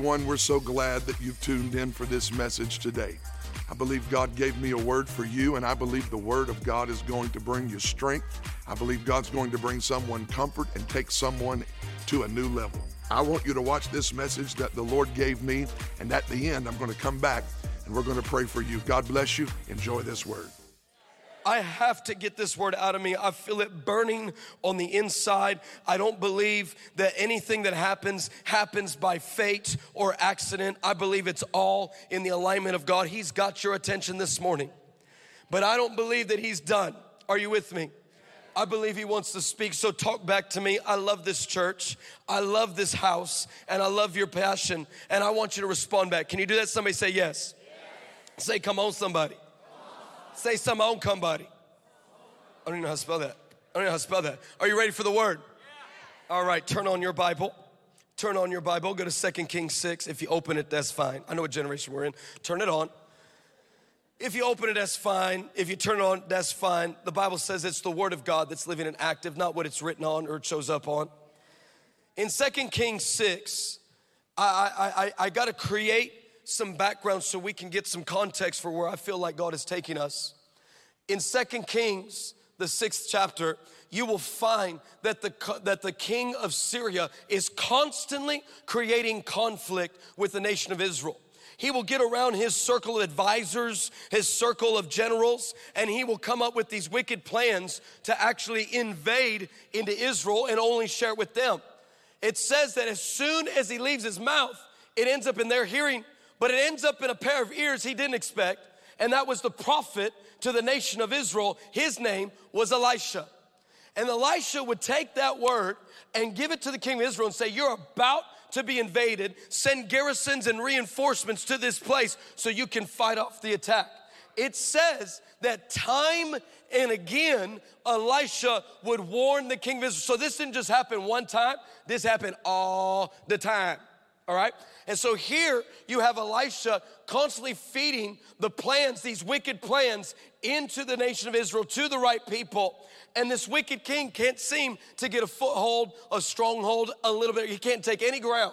Everyone, we're so glad that you've tuned in for this message today. I believe God gave me a word for you, and I believe the word of God is going to bring you strength. I believe God's going to bring someone comfort and take someone to a new level. I want you to watch this message that the Lord gave me, and at the end, I'm going to come back and we're going to pray for you. God bless you. Enjoy this word. I have to get this word out of me. I feel it burning on the inside. I don't believe that anything that happens happens by fate or accident. I believe it's all in the alignment of God. He's got your attention this morning. But I don't believe that He's done. Are you with me? I believe he wants to speak. So talk back to me. I love this church. I love this house and I love your passion and I want you to respond back. Can you do that? Somebody say yes. yes. Say, come on, somebody. Say some own somebody. I don't even know how to spell that. I don't know how to spell that. Are you ready for the word? All right, turn on your Bible. Turn on your Bible. Go to Second Kings 6. If you open it, that's fine. I know what generation we're in. Turn it on. If you open it, that's fine. If you turn it on, that's fine. The Bible says it's the Word of God that's living and active, not what it's written on or it shows up on. In Second Kings 6, I, I, I, I got to create some background so we can get some context for where I feel like God is taking us. In Second Kings, the sixth chapter, you will find that the, that the king of Syria is constantly creating conflict with the nation of Israel. He will get around his circle of advisors, his circle of generals, and he will come up with these wicked plans to actually invade into Israel and only share it with them. It says that as soon as he leaves his mouth, it ends up in their hearing but it ends up in a pair of ears he didn't expect, and that was the prophet to the nation of Israel. His name was Elisha. And Elisha would take that word and give it to the king of Israel and say, You're about to be invaded. Send garrisons and reinforcements to this place so you can fight off the attack. It says that time and again, Elisha would warn the king of Israel. So this didn't just happen one time, this happened all the time all right? And so here you have Elisha constantly feeding the plans, these wicked plans, into the nation of Israel, to the right people. And this wicked king can't seem to get a foothold, a stronghold, a little bit. He can't take any ground.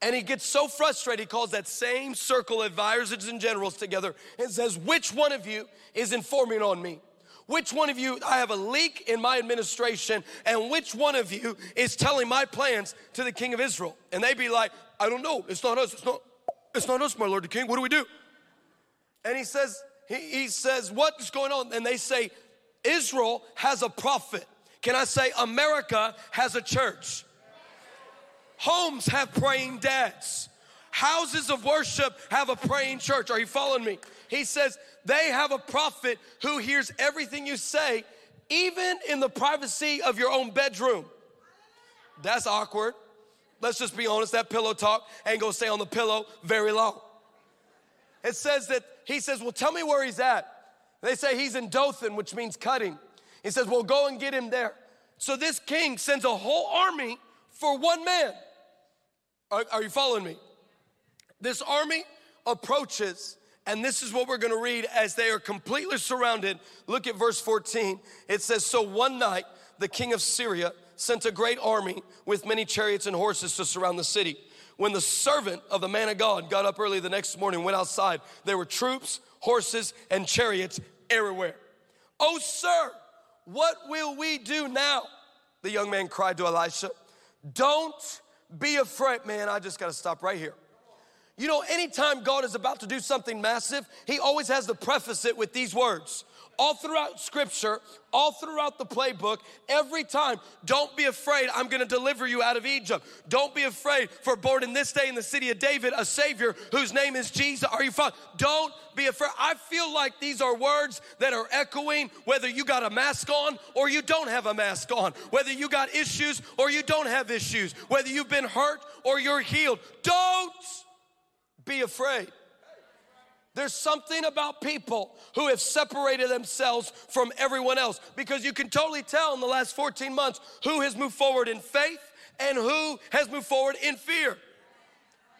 And he gets so frustrated, he calls that same circle of advisors and generals together and says, Which one of you is informing on me? which one of you, I have a leak in my administration, and which one of you is telling my plans to the king of Israel? And they'd be like, I don't know. It's not us. It's not, it's not us, my Lord the King. What do we do? And he says, he, he says, what's going on? And they say, Israel has a prophet. Can I say America has a church? Homes have praying dads. Houses of worship have a praying church. Are you following me? He says, they have a prophet who hears everything you say, even in the privacy of your own bedroom. That's awkward. Let's just be honest, that pillow talk ain't gonna stay on the pillow very long. It says that he says, Well, tell me where he's at. They say he's in Dothan, which means cutting. He says, Well, go and get him there. So this king sends a whole army for one man. Are, are you following me? This army approaches and this is what we're gonna read as they are completely surrounded. Look at verse 14. It says, So one night, the king of Syria sent a great army with many chariots and horses to surround the city. When the servant of the man of God got up early the next morning, and went outside, there were troops, horses, and chariots everywhere. Oh, sir, what will we do now? The young man cried to Elisha. Don't be afraid. Man, I just got to stop right here. You know, anytime God is about to do something massive, He always has to preface it with these words. All throughout scripture, all throughout the playbook, every time, don't be afraid, I'm gonna deliver you out of Egypt. Don't be afraid, for born in this day in the city of David, a Savior whose name is Jesus. Are you fine? Don't be afraid. I feel like these are words that are echoing whether you got a mask on or you don't have a mask on, whether you got issues or you don't have issues, whether you've been hurt or you're healed. Don't be afraid. There's something about people who have separated themselves from everyone else because you can totally tell in the last 14 months who has moved forward in faith and who has moved forward in fear.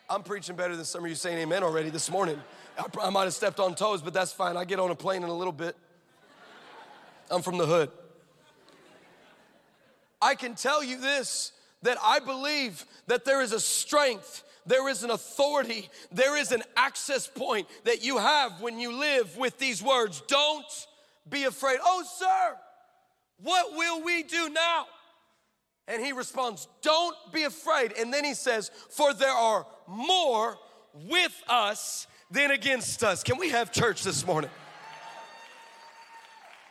I'm preaching better than some of you saying amen already this morning. I, might have stepped on toes, but that's fine. I get on a plane in a little bit. I'm from the hood. I can tell you this that I believe that there is a strength there is an authority, there is an access point that you have when you live with these words. Don't be afraid. Oh, sir, what will we do now? And he responds, Don't be afraid. And then he says, For there are more with us than against us. Can we have church this morning?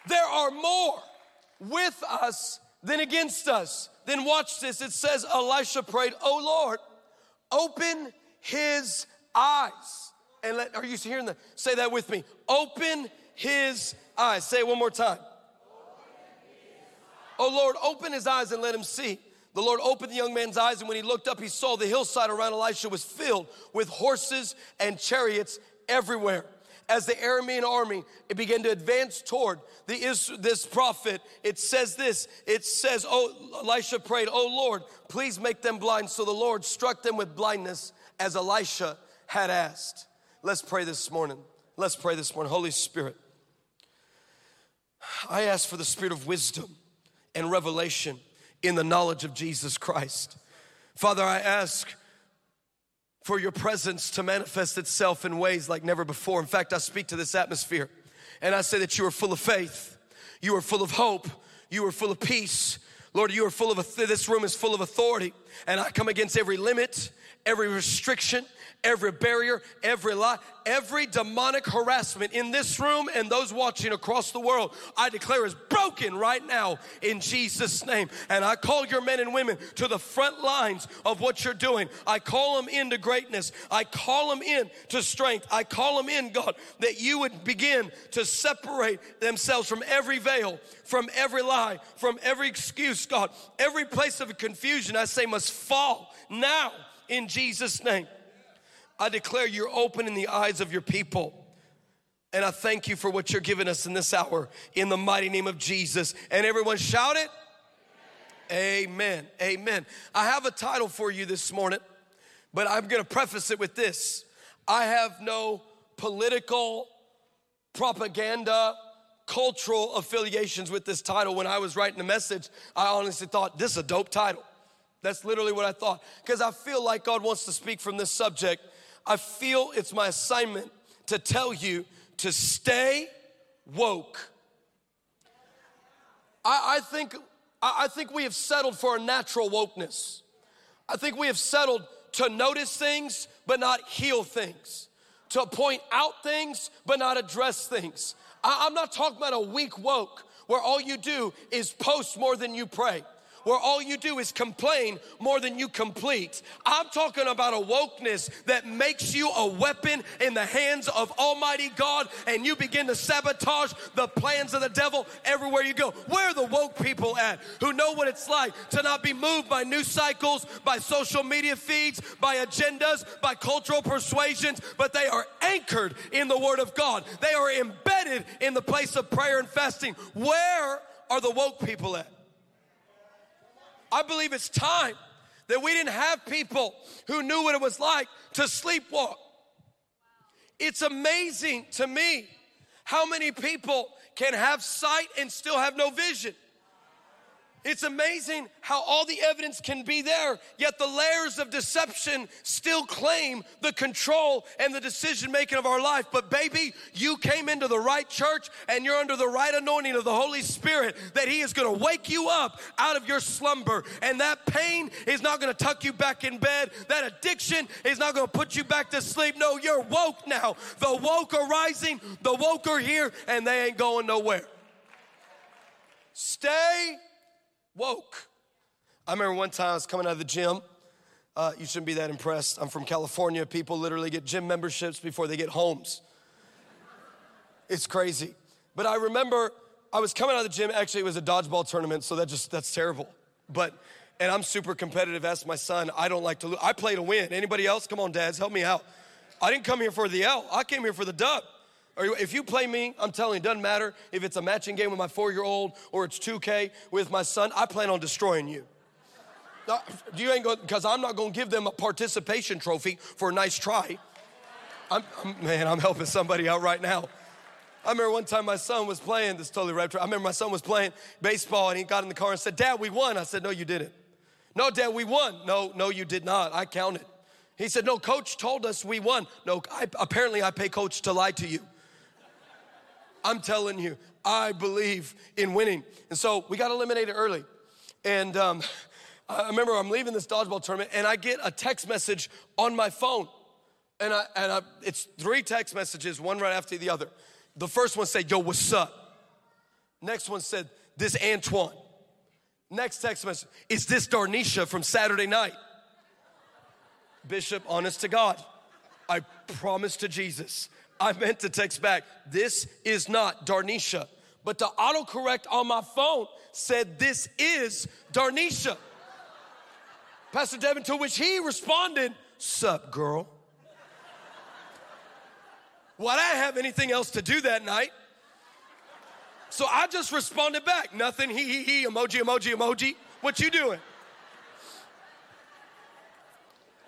There are more with us than against us. Then watch this. It says, Elisha prayed, Oh Lord, open his eyes. And let, are you hearing that? Say that with me. Open his eyes. Say it one more time. Oh Lord, open his eyes and let him see. The Lord opened the young man's eyes, and when he looked up, he saw the hillside around Elisha was filled with horses and chariots everywhere. As the Aramean army it began to advance toward the, this prophet, it says this. It says, "Oh, Elisha prayed, Oh Lord, please make them blind." So the Lord struck them with blindness, as Elisha had asked. Let's pray this morning. Let's pray this morning. Holy Spirit, I ask for the spirit of wisdom and revelation in the knowledge of Jesus Christ. Father, I ask for your presence to manifest itself in ways like never before. In fact, I speak to this atmosphere and I say that you are full of faith, you are full of hope, you are full of peace. Lord, you are full of, this room is full of authority. And I come against every limit, every restriction, every barrier, every lie, every demonic harassment in this room and those watching across the world, I declare is broken right now in Jesus' name. And I call your men and women to the front lines of what you're doing. I call them into greatness. I call them in to strength. I call them in, God, that you would begin to separate themselves from every veil, from every lie, from every excuse, God. Every place of confusion, I say, must fall now in Jesus' name. I declare you're opening the eyes of your people. And I thank you for what you're giving us in this hour in the mighty name of Jesus. And everyone shout it. Amen. Amen. I have a title for you this morning, but I'm going to preface it with this I have no political, propaganda, cultural affiliations with this title. When I was writing the message, I honestly thought this is a dope title. That's literally what I thought. Because I feel like God wants to speak from this subject I feel it's my assignment to tell you to stay woke. I, I think, I, I think we have settled for a natural wokeness. I think we have settled to notice things but not heal things, to point out things but not address things. I, I'm not talking about a weak woke where all you do is post more than you pray where all you do is complain more than you complete. I'm talking about a wokeness that makes you a weapon in the hands of Almighty God and you begin to sabotage the plans of the devil everywhere you go. Where are the woke people at who know what it's like to not be moved by news cycles, by social media feeds, by agendas, by cultural persuasions, but they are anchored in the Word of God. They are embedded in the place of prayer and fasting. Where are the woke people at? I believe it's time that we didn't have people who knew what it was like to sleepwalk. It's amazing to me how many people can have sight and still have no vision. It's amazing how all the evidence can be there, yet the layers of deception still claim the control and the decision making of our life. But, baby, you came into the right church and you're under the right anointing of the Holy Spirit that He is going to wake you up out of your slumber. And that pain is not going to tuck you back in bed, that addiction is not going to put you back to sleep. No, you're woke now. The woke are rising, the woke are here, and they ain't going nowhere. Stay woke. I remember one time I was coming out of the gym. Uh, you shouldn't be that impressed. I'm from California. People literally get gym memberships before they get homes. It's crazy. But I remember I was coming out of the gym. Actually, it was a dodgeball tournament, so that just that's terrible. But and I'm super competitive. Ask my son. I don't like to lose. I play to win. Anybody else? Come on, dads, help me out. I didn't come here for the L. I came here for the dub. Or if you play me, I'm telling you, it doesn't matter if it's a matching game with my four year old or it's 2K with my son, I plan on destroying you. You ain't going because I'm not going to give them a participation trophy for a nice try. I'm, I'm, man, I'm helping somebody out right now. I remember one time my son was playing, this totally right. I remember my son was playing baseball and he got in the car and said, Dad, we won. I said, No, you didn't. No, Dad, we won. No, no, you did not. I counted. He said, No, coach told us we won. No, I, apparently I pay coach to lie to you. I'm telling you, I believe in winning. And so we got eliminated early. And um, I remember I'm leaving this dodgeball tournament and I get a text message on my phone. And, I, and I, it's three text messages, one right after the other. The first one said, Yo, what's up? Next one said, This Antoine. Next text message, Is this Darnisha from Saturday night? Bishop, honest to God, I promise to Jesus, I meant to text back, This is not Darnisha. But the autocorrect on my phone said, This is Darnisha. Pastor Devin, to which he responded, Sup, girl. Well, I didn't have anything else to do that night. So I just responded back. Nothing, he, he, he, emoji, emoji, emoji. What you doing?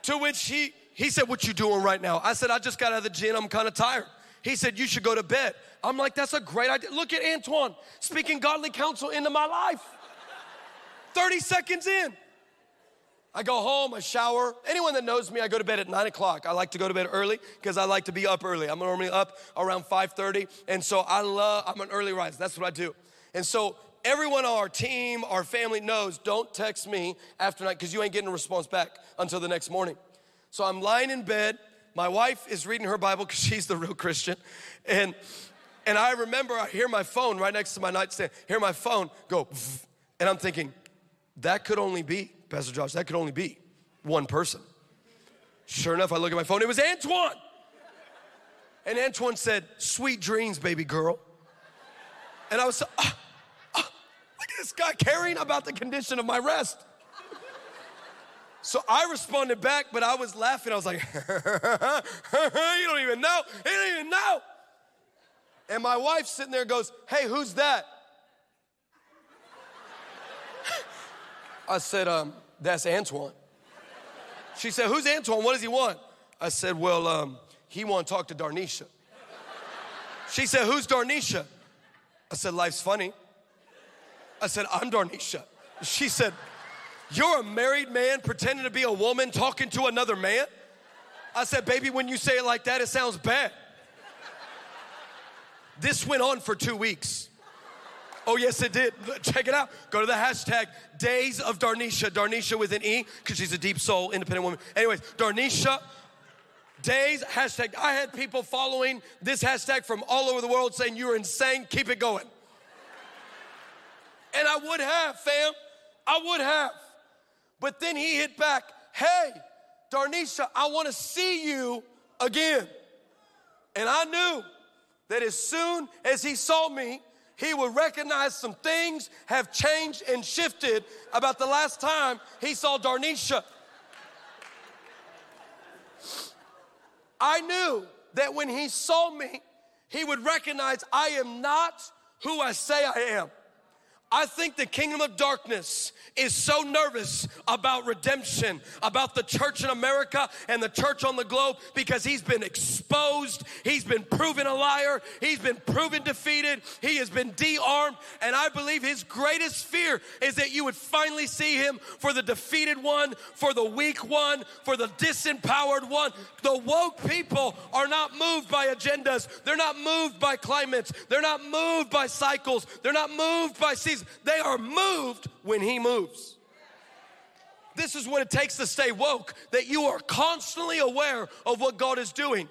To which he, he said, what you doing right now? I said, I just got out of the gym, I'm kind of tired. He said, you should go to bed. I'm like, that's a great idea. Look at Antoine speaking godly counsel into my life. 30 seconds in. I go home, I shower. Anyone that knows me, I go to bed at nine o'clock. I like to go to bed early because I like to be up early. I'm normally up around 5:30, and so I love. I'm an early riser. That's what I do. And so everyone on our team, our family knows. Don't text me after night because you ain't getting a response back until the next morning. So I'm lying in bed. My wife is reading her Bible because she's the real Christian, and and I remember I hear my phone right next to my nightstand. Hear my phone go, and I'm thinking that could only be Pastor Josh, that could only be one person. Sure enough, I look at my phone, it was Antoine. And Antoine said, Sweet dreams, baby girl. And I was, oh, oh, look at this guy caring about the condition of my rest. So I responded back, but I was laughing. I was like, You don't even know. You don't even know. And my wife sitting there goes, Hey, who's that? I said, um, that's Antoine. She said, Who's Antoine? What does he want? I said, Well, um, he want to talk to Darnisha. She said, Who's Darnisha? I said, Life's funny. I said, I'm Darnisha. She said, You're a married man pretending to be a woman talking to another man? I said, Baby, when you say it like that, it sounds bad. This went on for two weeks. Oh, yes, it did. Check it out. Go to the hashtag Days of Darnisha. Darnisha with an E, because she's a deep soul, independent woman. Anyways, Darnisha. Days, hashtag. I had people following this hashtag from all over the world saying, You're insane, keep it going. And I would have, fam. I would have. But then he hit back, Hey, Darnisha, I wanna see you again. And I knew that as soon as he saw me, he would recognize some things have changed and shifted about the last time he saw Darnisha. I knew that when he saw me, he would recognize I am not who I say I am. I think the kingdom of darkness is so nervous about redemption, about the church in America and the church on the globe because he's been exposed, he's been proven a liar, he's been proven defeated, he has been de-armed, and I believe his greatest fear is that you would finally see him for the defeated one, for the weak one, for the disempowered one. The woke people are not moved by agendas, they're not moved by climates, they're not moved by cycles, they're not moved by seasons. They are moved when He moves. This is what it takes to stay woke, that you are constantly aware of what God is doing.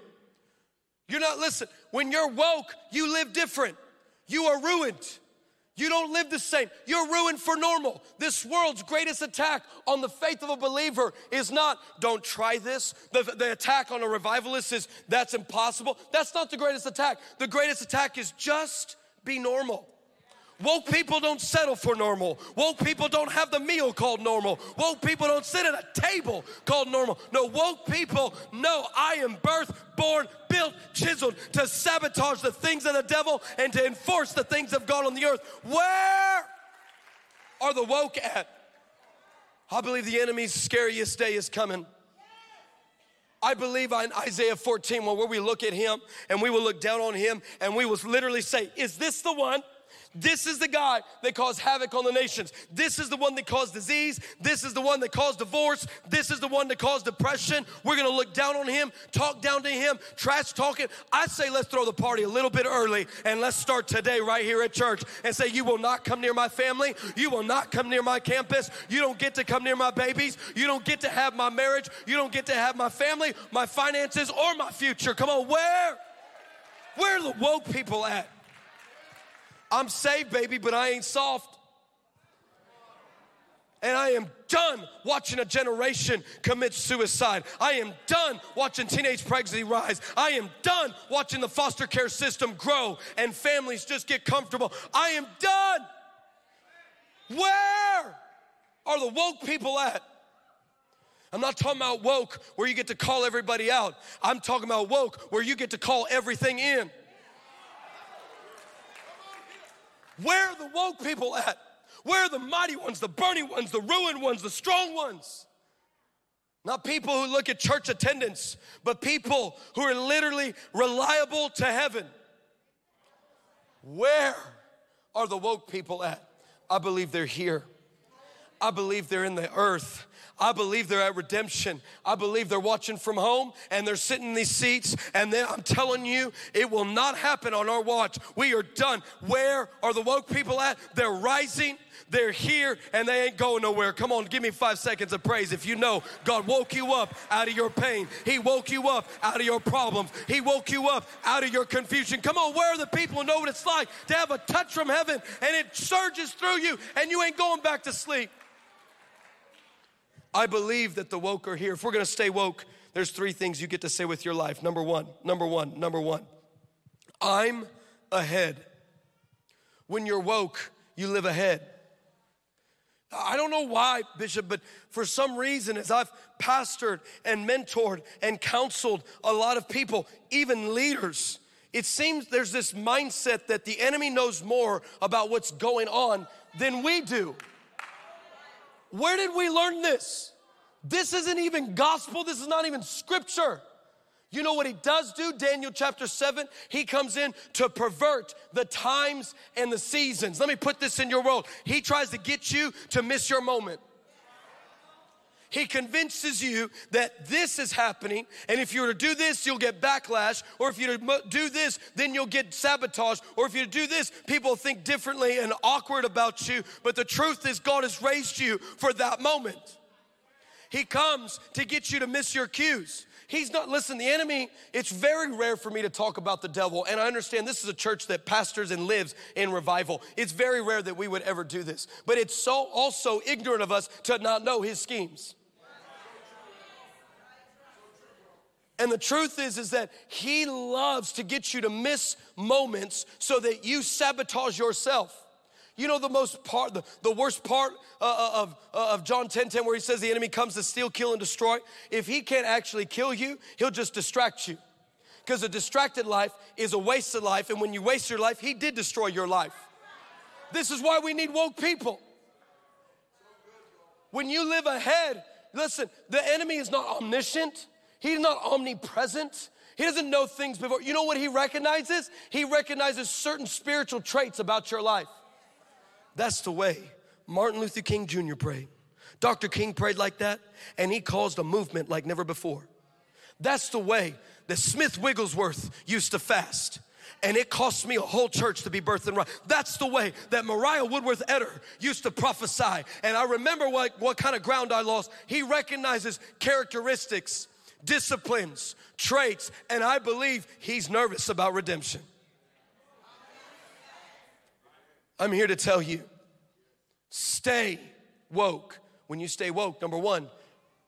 You're not, listen, when you're woke, you live different. You are ruined. You don't live the same. You're ruined for normal. This world's greatest attack on the faith of a believer is not, don't try this. The, the attack on a revivalist is, that's impossible. That's not the greatest attack. The greatest attack is just be normal. Woke people don't settle for normal. Woke people don't have the meal called normal. Woke people don't sit at a table called normal. No, woke people know I am birth, born, built, chiseled to sabotage the things of the devil and to enforce the things of God on the earth. Where are the woke at? I believe the enemy's scariest day is coming. I believe in Isaiah 14, where we look at him and we will look down on him and we will literally say, Is this the one? This is the guy that caused havoc on the nations. This is the one that caused disease. This is the one that caused divorce. This is the one that caused depression. We're gonna look down on him, talk down to him, trash talking. I say let's throw the party a little bit early and let's start today right here at church and say, You will not come near my family. You will not come near my campus. You don't get to come near my babies. You don't get to have my marriage. You don't get to have my family, my finances, or my future. Come on, where? Where are the woke people at? I'm saved, baby, but I ain't soft. And I am done watching a generation commit suicide. I am done watching teenage pregnancy rise. I am done watching the foster care system grow and families just get comfortable. I am done. Where are the woke people at? I'm not talking about woke where you get to call everybody out. I'm talking about woke where you get to call everything in. Where are the woke people at? Where are the mighty ones, the burning ones, the ruined ones, the strong ones? Not people who look at church attendance, but people who are literally reliable to heaven. Where are the woke people at? I believe they're here. I believe they're in the earth. I believe they're at redemption. I believe they're watching from home and they're sitting in these seats. And then I'm telling you, it will not happen on our watch. We are done. Where are the woke people at? They're rising. They're here and they ain't going nowhere. Come on, give me five seconds of praise. If you know God woke you up out of your pain, He woke you up out of your problems, He woke you up out of your confusion. Come on, where are the people who know what it's like to have a touch from heaven and it surges through you and you ain't going back to sleep? I believe that the woke are here. If we're gonna stay woke, there's three things you get to say with your life. Number one, number one, number one. I'm ahead. When you're woke, you live ahead. I don't know why, Bishop, but for some reason, as I've pastored and mentored and counseled a lot of people, even leaders, it seems there's this mindset that the enemy knows more about what's going on than we do. Where did we learn this? This isn't even gospel, this is not even scripture. You know what he does do? Daniel chapter 7. He comes in to pervert the times and the seasons. Let me put this in your world. He tries to get you to miss your moment. He convinces you that this is happening, and if you were to do this, you'll get backlash, or if you do this, then you'll get sabotage, or if you do this, people think differently and awkward about you. But the truth is, God has raised you for that moment. He comes to get you to miss your cues. He's not, listen, the enemy, it's very rare for me to talk about the devil. And I understand this is a church that pastors and lives in revival. It's very rare that we would ever do this. But it's so also ignorant of us to not know his schemes. And the truth is, is that he loves to get you to miss moments so that you sabotage yourself. You know the most part, the, the worst part uh, uh of, uh, of John 10, 10, where he says the enemy comes to steal, kill, and destroy. If he can't actually kill you, he'll just distract you. Because a distracted life is a wasted life, and when you waste your life, he did destroy your life. This is why we need woke people. When you live ahead, listen, the enemy is not omniscient. He's not omnipresent. He doesn't know things before. You know what he recognizes? He recognizes certain spiritual traits about your life. That's the way Martin Luther King Jr. prayed. Dr. King prayed like that, and he caused a movement like never before. That's the way that Smith Wigglesworth used to fast and it cost me a whole church to be birthed and right. That's the way that Mariah Woodworth Etter used to prophesy. And I remember what, what kind of ground I lost. He recognizes characteristics disciplines, traits, and I believe he's nervous about redemption. I'm here to tell you stay woke. When you stay woke, number one,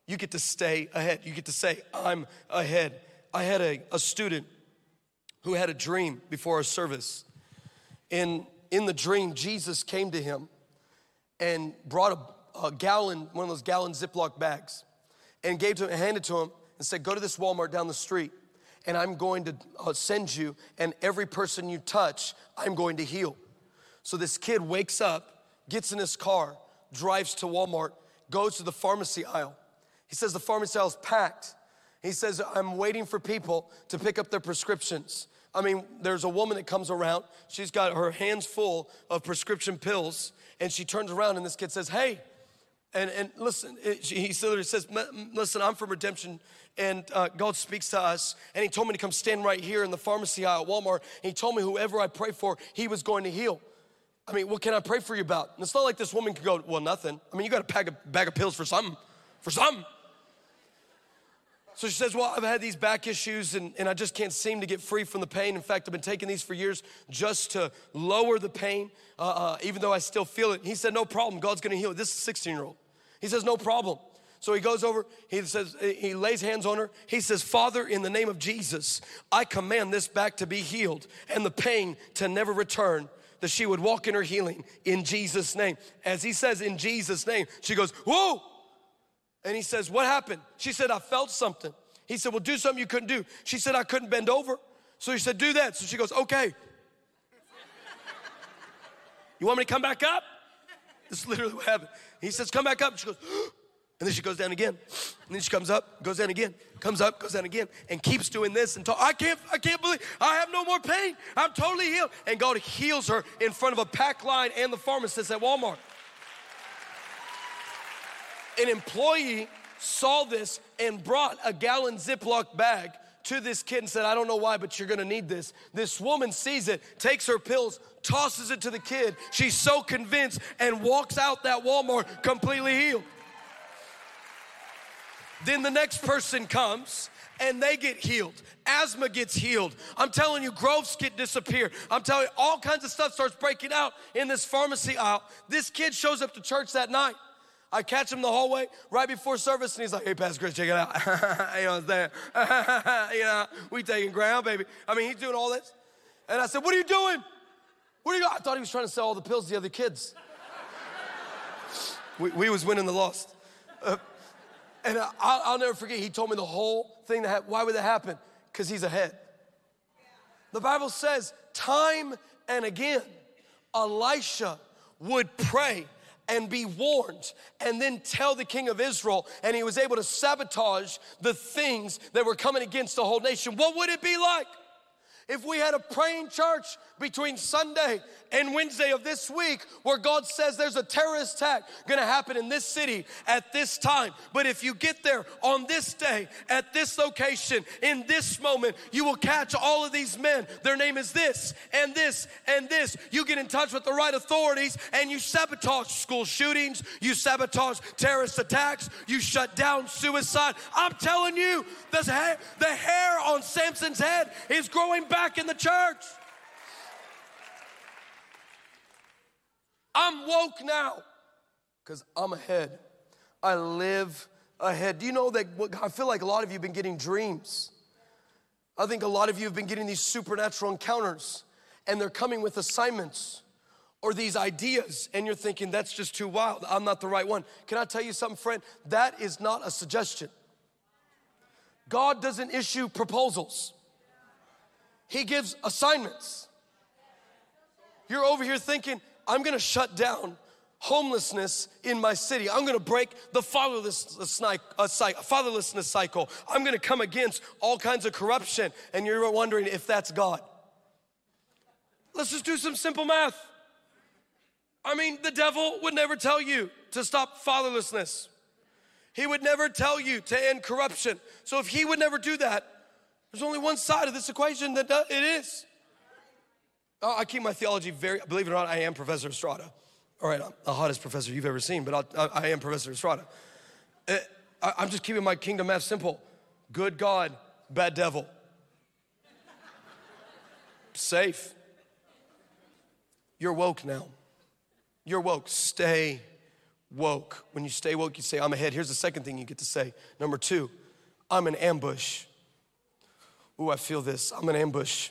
you get to stay ahead. You get to say, I'm ahead. I had a, a student who had a dream before our service. And in the dream, Jesus came to him and brought a, a gallon, one of those gallon Ziploc bags, and gave to him, handed to him, and said, Go to this Walmart down the street, and I'm going to uh, send you, and every person you touch, I'm going to heal. So this kid wakes up, gets in his car, drives to Walmart, goes to the pharmacy aisle. He says, The pharmacy aisle is packed. He says, I'm waiting for people to pick up their prescriptions. I mean, there's a woman that comes around. She's got her hands full of prescription pills, and she turns around, and this kid says, Hey, and, and listen, it, he literally says, Listen, I'm from Redemption, and uh, God speaks to us. And He told me to come stand right here in the pharmacy aisle at Walmart. And He told me whoever I pray for, He was going to heal. I mean, what can I pray for you about? And it's not like this woman could go, Well, nothing. I mean, you got a bag of, bag of pills for something, for something. So she says, Well, I've had these back issues and, and I just can't seem to get free from the pain. In fact, I've been taking these for years just to lower the pain, uh, uh, even though I still feel it. He said, No problem. God's gonna heal it. This is a 16 year old. He says, No problem. So he goes over, he says, he lays hands on her. He says, Father, in the name of Jesus, I command this back to be healed and the pain to never return, that she would walk in her healing in Jesus' name. As he says, in Jesus' name, she goes, Whoa! And he says, What happened? She said, I felt something. He said, Well, do something you couldn't do. She said, I couldn't bend over. So he said, Do that. So she goes, Okay. You want me to come back up? This is literally what happened. He says, Come back up. She goes, and then she goes down again. And then she comes up, goes down again, comes up, goes down again, and keeps doing this until I can't, I can't believe I have no more pain. I'm totally healed. And God heals her in front of a pack line and the pharmacist at Walmart. An employee saw this and brought a gallon Ziploc bag to this kid and said, I don't know why, but you're gonna need this. This woman sees it, takes her pills, tosses it to the kid. She's so convinced and walks out that Walmart completely healed. Then the next person comes and they get healed. Asthma gets healed. I'm telling you, growths get disappeared. I'm telling you, all kinds of stuff starts breaking out in this pharmacy aisle. This kid shows up to church that night. I catch him the hallway right before service, and he's like, "Hey, Pastor Chris, check it out." you know, there. you know, we taking ground, baby. I mean, he's doing all this, and I said, "What are you doing? What are you?" I thought he was trying to sell all the pills to the other kids. we, we was winning the lost. Uh, and I'll, I'll, never forget, he told me the whole thing that happened. Why would that happen? Because he's ahead. The Bible says, time and again, Elisha would pray and be warned and then tell the king of Israel, and he was able to sabotage the things that were coming against the whole nation. What would it be like if we had a praying church between Sunday and Wednesday of this week where God says there's a terrorist attack gonna happen in this city at this time. But if you get there on this day, at this location, in this moment, you will catch all of these men. Their name is this and this and this. You get in touch with the right authorities and you sabotage school shootings, you sabotage terrorist attacks, you shut down suicide. I'm telling you, the hair, the hair on Samson's head is growing back in the church. I'm woke now because I'm ahead. I live ahead. Do you know that I feel like a lot of you have been getting dreams? I think a lot of you have been getting these supernatural encounters and they're coming with assignments or these ideas, and you're thinking, that's just too wild. I'm not the right one. Can I tell you something, friend? That is not a suggestion. God doesn't issue proposals, He gives assignments. You're over here thinking, I'm gonna shut down homelessness in my city. I'm gonna break the fatherlessness, uh, cycle. I'm gonna come against all kinds of corruption. And you're wondering if that's God. Let's just do some simple math. I mean, the devil would never tell you to stop fatherlessness. He would never tell you to end corruption. So if he would never do that, there's only one side of this equation that uh, it is. Oh, I keep my theology very, believe it or not, I am Professor Estrada. All right, I'm the hottest professor you've ever seen, but I, uh, I am Professor Estrada. I'm just keeping my kingdom math simple good God, bad devil. Safe. You're woke now. You're woke. Stay woke. When you stay woke, you say, I'm ahead. Here's the second thing you get to say. Number two, I'm an ambush. Ooh, I feel this. I'm an ambush.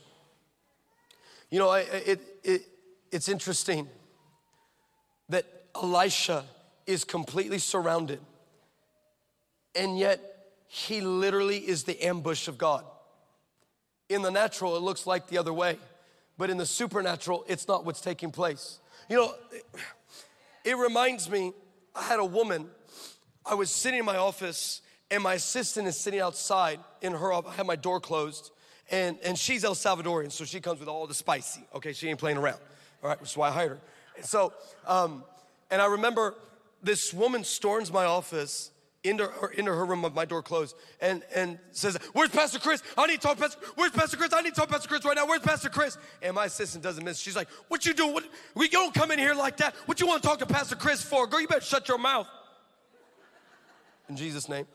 You know, it, it, it's interesting that Elisha is completely surrounded, and yet he literally is the ambush of God. In the natural, it looks like the other way, but in the supernatural, it's not what's taking place. You know, it reminds me, I had a woman, I was sitting in my office, and my assistant is sitting outside in her office. I had my door closed, And, and she's El Salvadorian, so she comes with all the spicy. Okay, she ain't playing around. All right, which is why I hired her. And so, um, and I remember this woman storms my office into her, into her room with my door closed and, and says, Where's Pastor Chris? I need to talk to Pastor Where's Pastor Chris? I need to talk to Pastor Chris right now. Where's Pastor Chris? And my assistant doesn't miss. She's like, What you doing? What, we don't come in here like that. What you want to talk to Pastor Chris for? Girl, you better shut your mouth. In Jesus' name.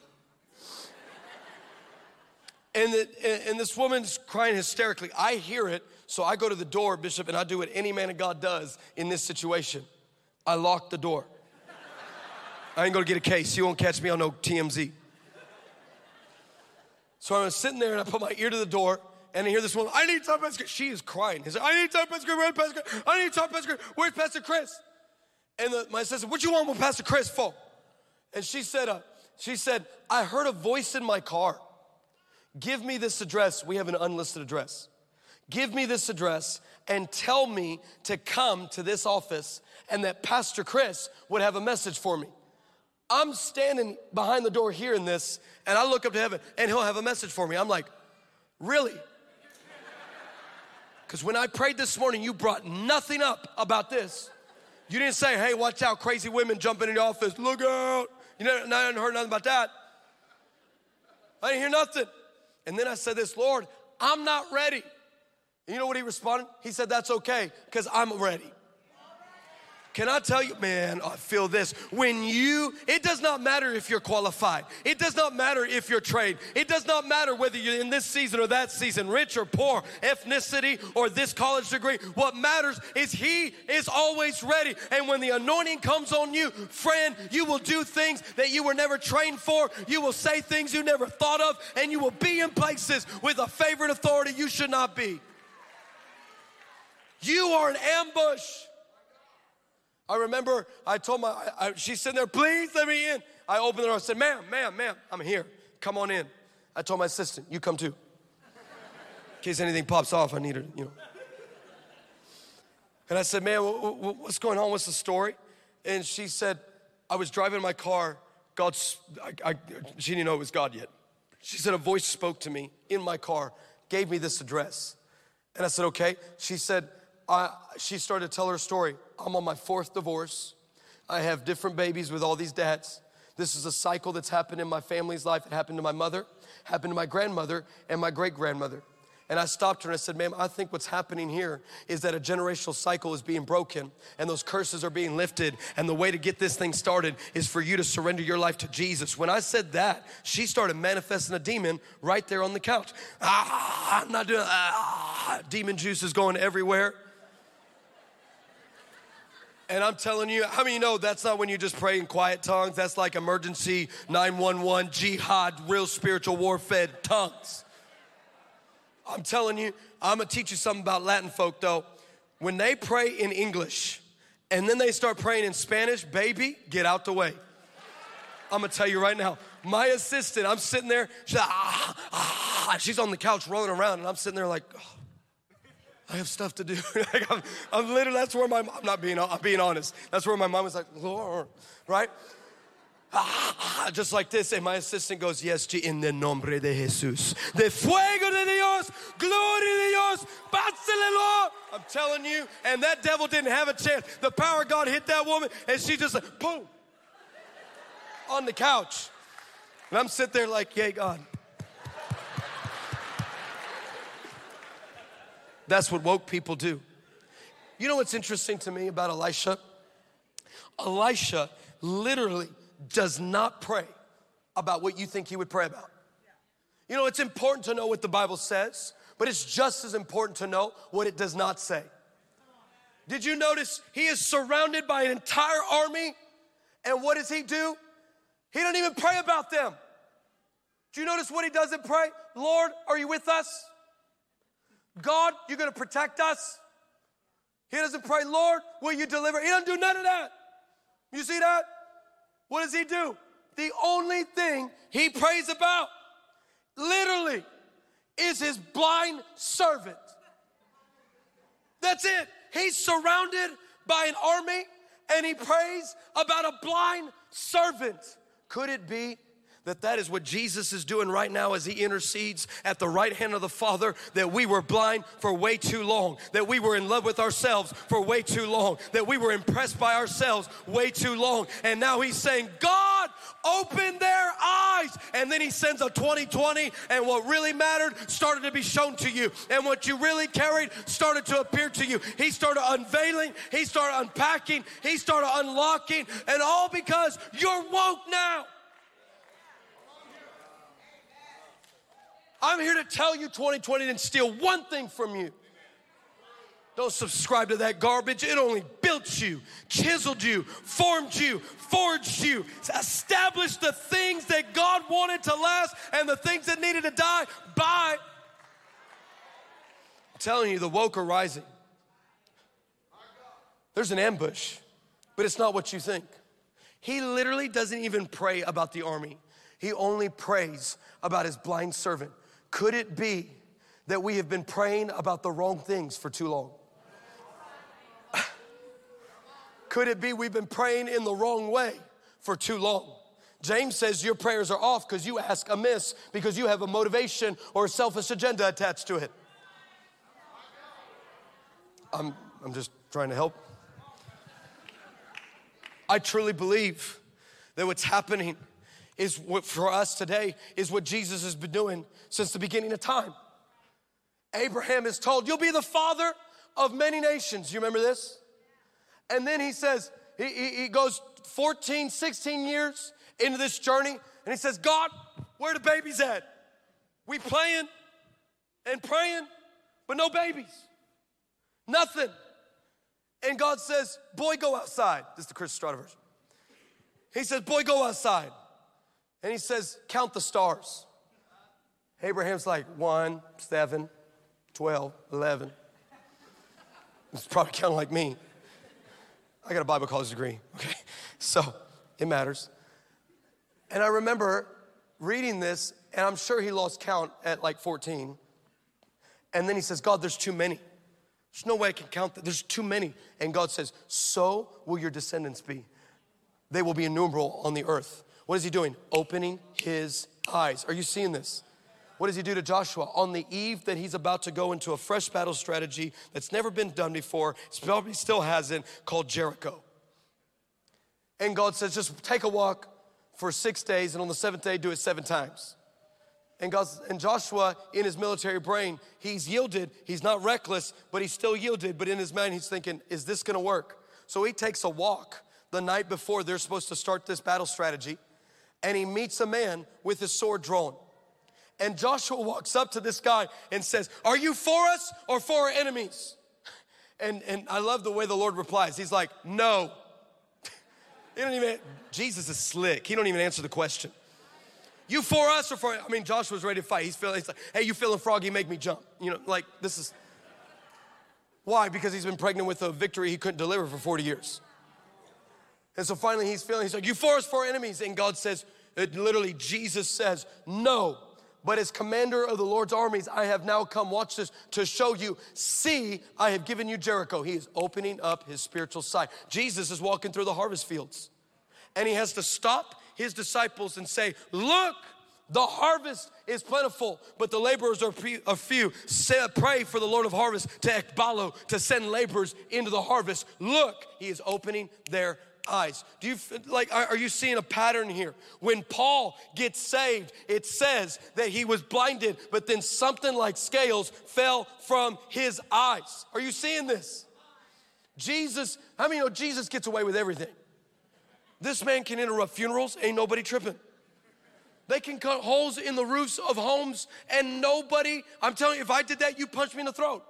And, the, and this woman's crying hysterically. I hear it, so I go to the door, Bishop, and I do what any man of God does in this situation. I lock the door. I ain't gonna get a case. You won't catch me on no TMZ. So I'm sitting there and I put my ear to the door and I hear this woman, I need to talk to Pastor Chris. She is crying. He said, I need to talk to Pastor Chris. Where's Pastor Chris? I need to talk to Pastor Chris. Where's Pastor Chris? And the, my sister, what you want with Pastor Chris for? And she said, uh, she said, I heard a voice in my car. Give me this address. We have an unlisted address. Give me this address and tell me to come to this office and that Pastor Chris would have a message for me. I'm standing behind the door hearing this, and I look up to heaven, and he'll have a message for me. I'm like, really? Because when I prayed this morning, you brought nothing up about this. You didn't say, hey, watch out, crazy women jumping in the office, look out. You never, I hadn't heard nothing about that. I didn't hear nothing. And then I said this, Lord, I'm not ready. And you know what he responded? He said, that's okay, because I'm ready. Can I tell you, man, I feel this. When you, it does not matter if you're qualified. It does not matter if you're trained. It does not matter whether you're in this season or that season, rich or poor, ethnicity or this college degree. What matters is He is always ready. And when the anointing comes on you, friend, you will do things that you were never trained for. You will say things you never thought of, and you will be in places with a favorite authority you should not be. You are an ambush. I remember I told my, I, I, she's sitting there, please let me in. I opened the door, I said, ma'am, ma'am, ma'am, I'm here. Come on in. I told my assistant, you come too. In case anything pops off, I need her, you know. And I said, man, what's going on? What's the story? And she said, I was driving my car. God's, I, I, she didn't know it was God yet. She said, a voice spoke to me in my car, gave me this address. And I said, okay. She said, I, she started to tell her story. I'm on my fourth divorce. I have different babies with all these dads. This is a cycle that's happened in my family's life. It happened to my mother, happened to my grandmother, and my great grandmother. And I stopped her and I said, Ma'am, I think what's happening here is that a generational cycle is being broken and those curses are being lifted. And the way to get this thing started is for you to surrender your life to Jesus. When I said that, she started manifesting a demon right there on the couch. Ah, I'm not doing ah, demon juice is going everywhere. And I'm telling you, how many you know that's not when you just pray in quiet tongues? That's like emergency 911, jihad, real spiritual warfare tongues. I'm telling you, I'm gonna teach you something about Latin folk though. When they pray in English and then they start praying in Spanish, baby, get out the way. I'm gonna tell you right now. My assistant, I'm sitting there, she's, like, ah, ah, she's on the couch rolling around, and I'm sitting there like, oh. I have stuff to do. like I'm, I'm, literally, that's where my, I'm not being, I'm being honest. That's where my mom was like, Lord, right? Ah, just like this. And my assistant goes, Yes, G, in the nombre de Jesús. De fuego de Dios, gloria de Dios, pásale Lord. I'm telling you, and that devil didn't have a chance. The power of God hit that woman, and she just like, boom, on the couch. And I'm sitting there like, Yay, God. That's what woke people do. You know what's interesting to me about Elisha? Elisha literally does not pray about what you think he would pray about. You know, it's important to know what the Bible says, but it's just as important to know what it does not say. Did you notice he is surrounded by an entire army? And what does he do? He doesn't even pray about them. Do you notice what he doesn't pray? Lord, are you with us? God, you're gonna protect us. He doesn't pray, Lord, will you deliver? He doesn't do none of that. You see that? What does he do? The only thing he prays about, literally, is his blind servant. That's it. He's surrounded by an army and he prays about a blind servant. Could it be that that is what Jesus is doing right now as he intercedes at the right hand of the Father that we were blind for way too long that we were in love with ourselves for way too long that we were impressed by ourselves way too long. And now he's saying God open their eyes. And then he sends a 2020 and what really mattered started to be shown to you. And what you really carried started to appear to you. He started unveiling he started unpacking he started unlocking and all because you're woke now I'm here to tell you 2020 didn't steal one thing from you. Don't subscribe to that garbage. It only built you, chiseled you, formed you, forged you, established the things that God wanted to last and the things that needed to die. by. I'm telling you, the woke are rising. There's an ambush, but it's not what you think. He literally doesn't even pray about the army, he only prays about his blind servant could it be that we have been praying about the wrong things for too long? Could it be we've been praying in the wrong way for too long? James says your prayers are off because you ask amiss because you have a motivation or a selfish agenda attached to it. I'm, I'm just trying to help. I truly believe that what's happening is what for us today is what Jesus has been doing since the beginning of time. Abraham is told, You'll be the father of many nations. You remember this? And then he says, he, he, he goes 14, 16 years into this journey, and he says, God, where the babies at? We playing and praying, but no babies. Nothing. And God says, Boy, go outside. This is the Chris Estrada version. He says, Boy, go outside. And he says, Count the stars. Abraham's like, 1, 7, 12, 11. He's probably counting like me. I got a Bible college degree, okay? So it matters. And I remember reading this, and I'm sure he lost count at like 14. And then he says, God, there's too many. There's no way I can count that. There's too many. And God says, So will your descendants be. They will be innumerable on the earth. What is he doing? Opening his eyes. Are you seeing this? What does he do to Joshua? On the eve that he's about to go into a fresh battle strategy that's never been done before, probably still hasn't, called Jericho. And God says, just take a walk for six days, and on the seventh day, do it seven times. And, God's, and Joshua, in his military brain, he's yielded. He's not reckless, but he's still yielded. But in his mind, he's thinking, is this gonna work? So he takes a walk the night before they're supposed to start this battle strategy and he meets a man with his sword drawn. And Joshua walks up to this guy and says, Are you for us or for our enemies? And, and I love the way the Lord replies. He's like, No. he don't even, Jesus is slick. He don't even answer the question. You for us or for, I mean, Joshua's ready to fight. He's feeling, he's like, Hey, you feeling froggy, make me jump. You know, like this is, why? Because he's been pregnant with a victory he couldn't deliver for 40 years. And so finally he's feeling, he's like, You for us, for our enemies. And God says, it literally, Jesus says, No. But as commander of the Lord's armies, I have now come, watch this, to show you, see, I have given you Jericho. He is opening up his spiritual sight. Jesus is walking through the harvest fields. And he has to stop his disciples and say, Look, the harvest is plentiful, but the laborers are, few. Say, pray for the Lord of harvest to ekbalo, to send laborers into the harvest. Look, he is opening their eyes. Do you like are you seeing a pattern here? When Paul gets saved, it says that he was blinded, but then something like scales fell from his eyes. Are you seeing this? Jesus, how many know Jesus gets away with everything? This man can interrupt funerals, ain't nobody tripping. They can cut holes in the roofs of homes and nobody, I'm telling you, if I did that, you punch me in the throat.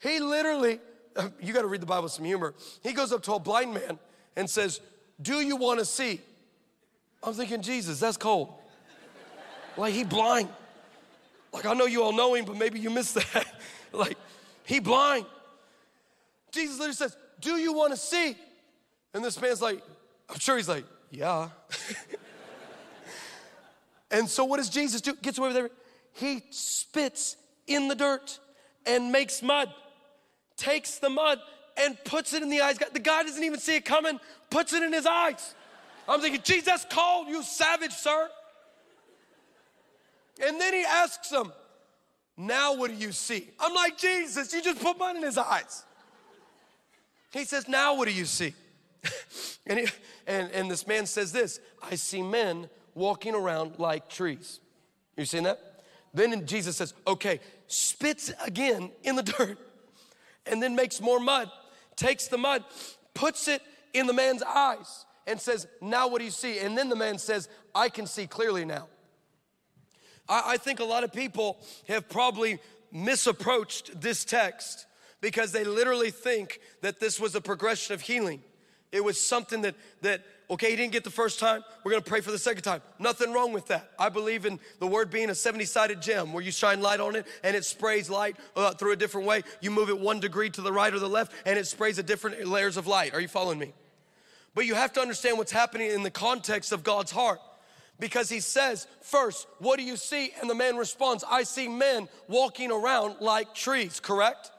He literally you got to read the Bible with some humor. He goes up to a blind man and says, Do you want to see? I'm thinking, Jesus, that's cold. like, he blind. Like, I know you all know him, but maybe you missed that. like, he blind. Jesus literally says, Do you want to see? And this man's like, I'm sure he's like, Yeah. and so, what does Jesus do? Gets away with everything. He spits in the dirt and makes mud takes the mud and puts it in the eyes. The guy doesn't even see it coming, puts it in his eyes. I'm thinking, Jesus called you savage, sir. And then he asks him, Now what do you see? I'm like, Jesus, you just put mud in his eyes. He says, Now what do you see? and, he, and, and this man says this I see men walking around like trees. You seen that? Then Jesus says, Okay, spits again in the dirt and then makes more mud, takes the mud, puts it in the man's eyes, and says, Now what do you see? And then the man says, I can see clearly now. I, I think a lot of people have probably misapproached this text because they literally think that this was a progression of healing. It was something that, that okay, he didn't get the first time, we're gonna pray for the second time. Nothing wrong with that. I believe in the word being a 70 sided gem where you shine light on it and it sprays light uh, through a different way. You move it one degree to the right or the left and it sprays a different layers of light. Are you following me? But you have to understand what's happening in the context of God's heart. Because he says, first, what do you see? And the man responds, I see men walking around like trees, correct?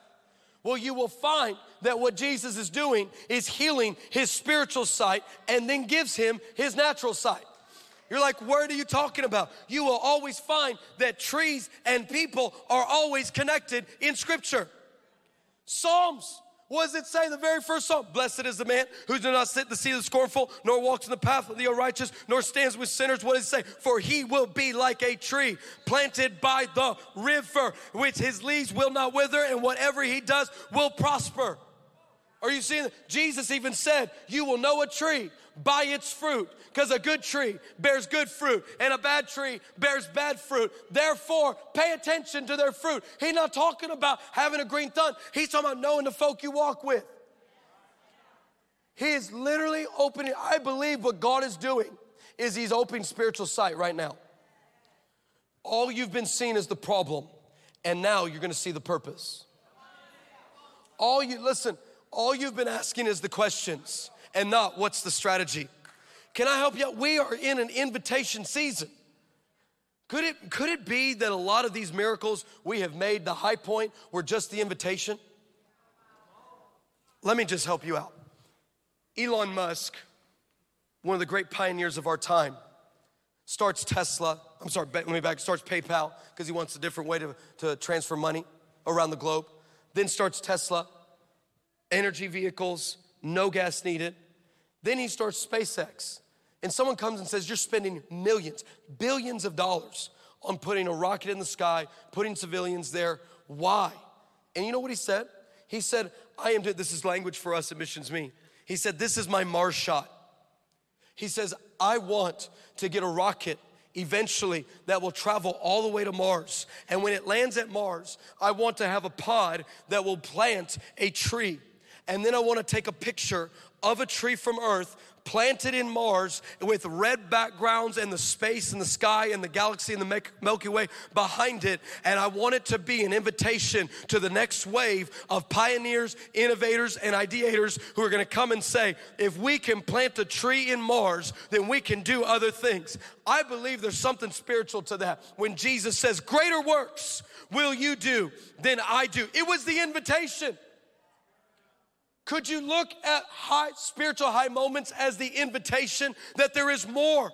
Well, you will find that what Jesus is doing is healing his spiritual sight and then gives him his natural sight. You're like, what are you talking about? You will always find that trees and people are always connected in Scripture. Psalms what does it say? The very first song. Blessed is the man who does not sit in the seat of the scornful, nor walks in the path of the unrighteous, nor stands with sinners. What does it say? For he will be like a tree planted by the river, which his leaves will not wither, and whatever he does will prosper. Are you seeing? Jesus even said, You will know a tree by its fruit, because a good tree bears good fruit and a bad tree bears bad fruit. Therefore, pay attention to their fruit. He's not talking about having a green thumb, he's talking about knowing the folk you walk with. He is literally opening, I believe what God is doing is He's opening spiritual sight right now. All you've been seeing is the problem, and now you're gonna see the purpose. All you, listen, all you've been asking is the questions and not what's the strategy. Can I help you? Out? We are in an invitation season. Could it, could it be that a lot of these miracles we have made the high point were just the invitation? Let me just help you out. Elon Musk, one of the great pioneers of our time, starts Tesla. I'm sorry, let me back, starts PayPal because he wants a different way to, to transfer money around the globe. Then starts Tesla energy vehicles, no gas needed. Then he starts SpaceX. And someone comes and says, You're spending millions, billions of dollars on putting a rocket in the sky, putting civilians there. Why? And you know what he said? He said, I am, this is language for us at Missions Me. He said, This is my Mars shot. He says, I want to get a rocket eventually that will travel all the way to Mars. And when it lands at Mars, I want to have a pod that will plant a tree and then I want to take a picture of a tree from Earth planted in Mars with red backgrounds and the space and the sky and the galaxy and the Milky Way behind it. And I want it to be an invitation to the next wave of pioneers, innovators, and ideators who are gonna come and say, if we can plant a tree in Mars, then we can do other things. I believe there's something spiritual to that. When Jesus says, Greater works will you do than I do. It was the invitation. Could you look at high spiritual high moments as the invitation that there is more?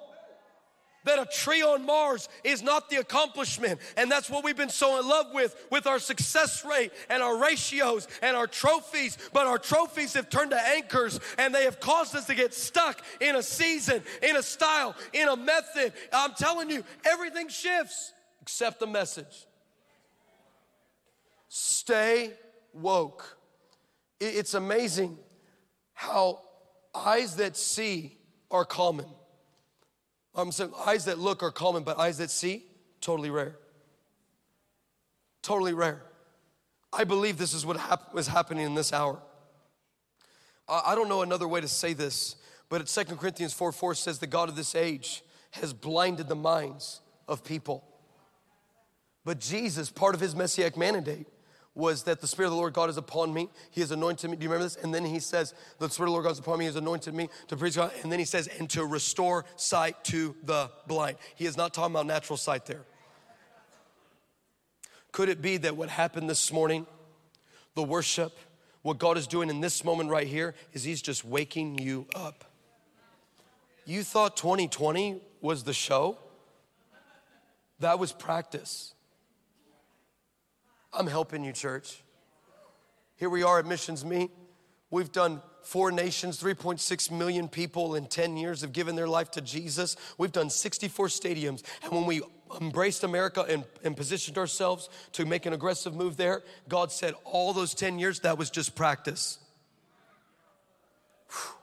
that a tree on Mars is not the accomplishment. And that's what we've been so in love with, with our success rate and our ratios and our trophies. But our trophies have turned to anchors and they have caused us to get stuck in a season, in a style, in a method. I'm telling you, everything shifts except the message. Stay woke. It's amazing how eyes that see are common. Eyes that look are common, but eyes that see, totally rare. Totally rare. I believe this is what hap- was happening in this hour. I don't know another way to say this, but at 2 Corinthians 4 4 says, The God of this age has blinded the minds of people. But Jesus, part of his messianic mandate, was that the Spirit of the Lord God is upon me. He has anointed me. Do you remember this? And then he says, The Spirit of the Lord God is upon me. He has anointed me to preach God. And then he says, and to restore sight to the blind. He is not talking about natural sight there. Could it be that what happened this morning, the worship, what God is doing in this moment right here, is He's just waking you up? You thought 2020 was the show? That was practice. I'm helping you, church. Here we are at Missions Me. We've done four nations, 3.6 million people in 10 years have given their life to Jesus. We've done 64 stadiums. And when we embraced America and, and positioned ourselves to make an aggressive move there, God said all those 10 years, that was just practice. Whew.